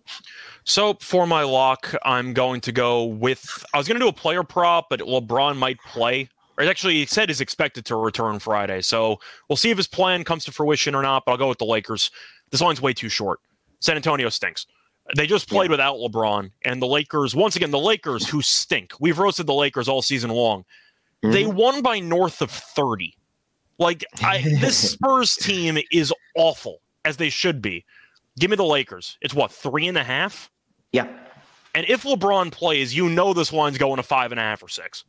So for my lock, I'm going to go with. I was going to do a player prop, but LeBron might play. Or actually, he said he's expected to return Friday. So we'll see if his plan comes to fruition or not. But I'll go with the Lakers. This line's way too short. San Antonio stinks. They just played yeah. without LeBron, and the Lakers. Once again, the Lakers who stink. We've roasted the Lakers all season long. Mm-hmm. They won by north of thirty. Like I, this Spurs team is awful as they should be. Give me the Lakers. It's what three and a half. Yeah. And if LeBron plays, you know this line's going to five and a half or six.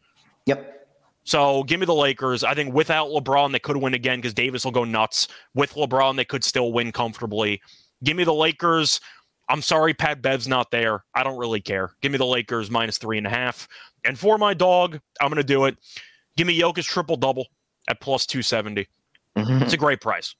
Yep. So give me the Lakers. I think without LeBron, they could win again because Davis will go nuts. With LeBron, they could still win comfortably. Give me the Lakers. I'm sorry, Pat Bev's not there. I don't really care. Give me the Lakers minus three and a half. And for my dog, I'm going to do it. Give me Jokic triple double at plus 270. Mm-hmm. It's a great price.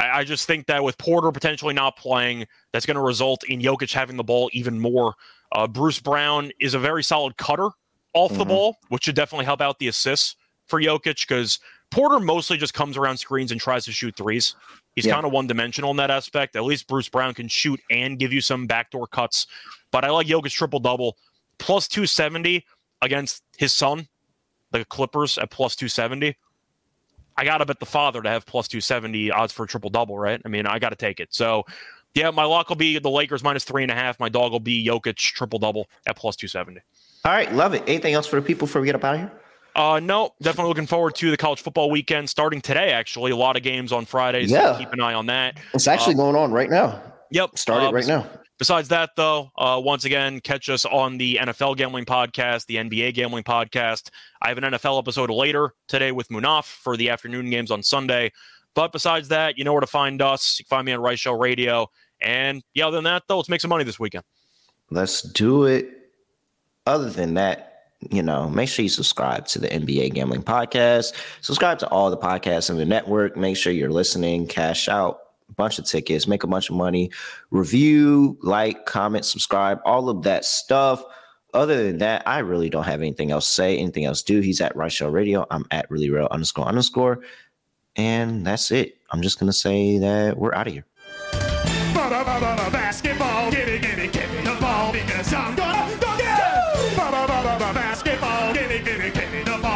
I, I just think that with Porter potentially not playing, that's going to result in Jokic having the ball even more. Uh, Bruce Brown is a very solid cutter off mm-hmm. the ball, which should definitely help out the assists for Jokic because Porter mostly just comes around screens and tries to shoot threes. He's yeah. kind of one dimensional in that aspect. At least Bruce Brown can shoot and give you some backdoor cuts. But I like Jokic triple double plus 270 against his son, the Clippers at plus 270. I got to bet the father to have plus 270 odds for a triple double, right? I mean, I got to take it. So, yeah, my lock will be the Lakers minus three and a half. My dog will be Jokic triple double at plus 270. All right, love it. Anything else for the people before we get up out of here? Uh, no, definitely looking forward to the college football weekend starting today. Actually, a lot of games on Fridays. Yeah, so keep an eye on that. It's actually uh, going on right now. Yep, started uh, right now. Besides that, though, uh, once again, catch us on the NFL Gambling Podcast, the NBA Gambling Podcast. I have an NFL episode later today with Munaf for the afternoon games on Sunday. But besides that, you know where to find us. You can find me on Rice Show Radio. And yeah, other than that, though, let's make some money this weekend. Let's do it. Other than that, you know, make sure you subscribe to the NBA Gambling Podcast. Subscribe to all the podcasts in the network. Make sure you're listening. Cash out bunch of tickets, make a bunch of money, review, like, comment, subscribe, all of that stuff. Other than that, I really don't have anything else to say, anything else to do. He's at Right Show Radio. I'm at really real underscore underscore. And that's it. I'm just gonna say that we're out of here.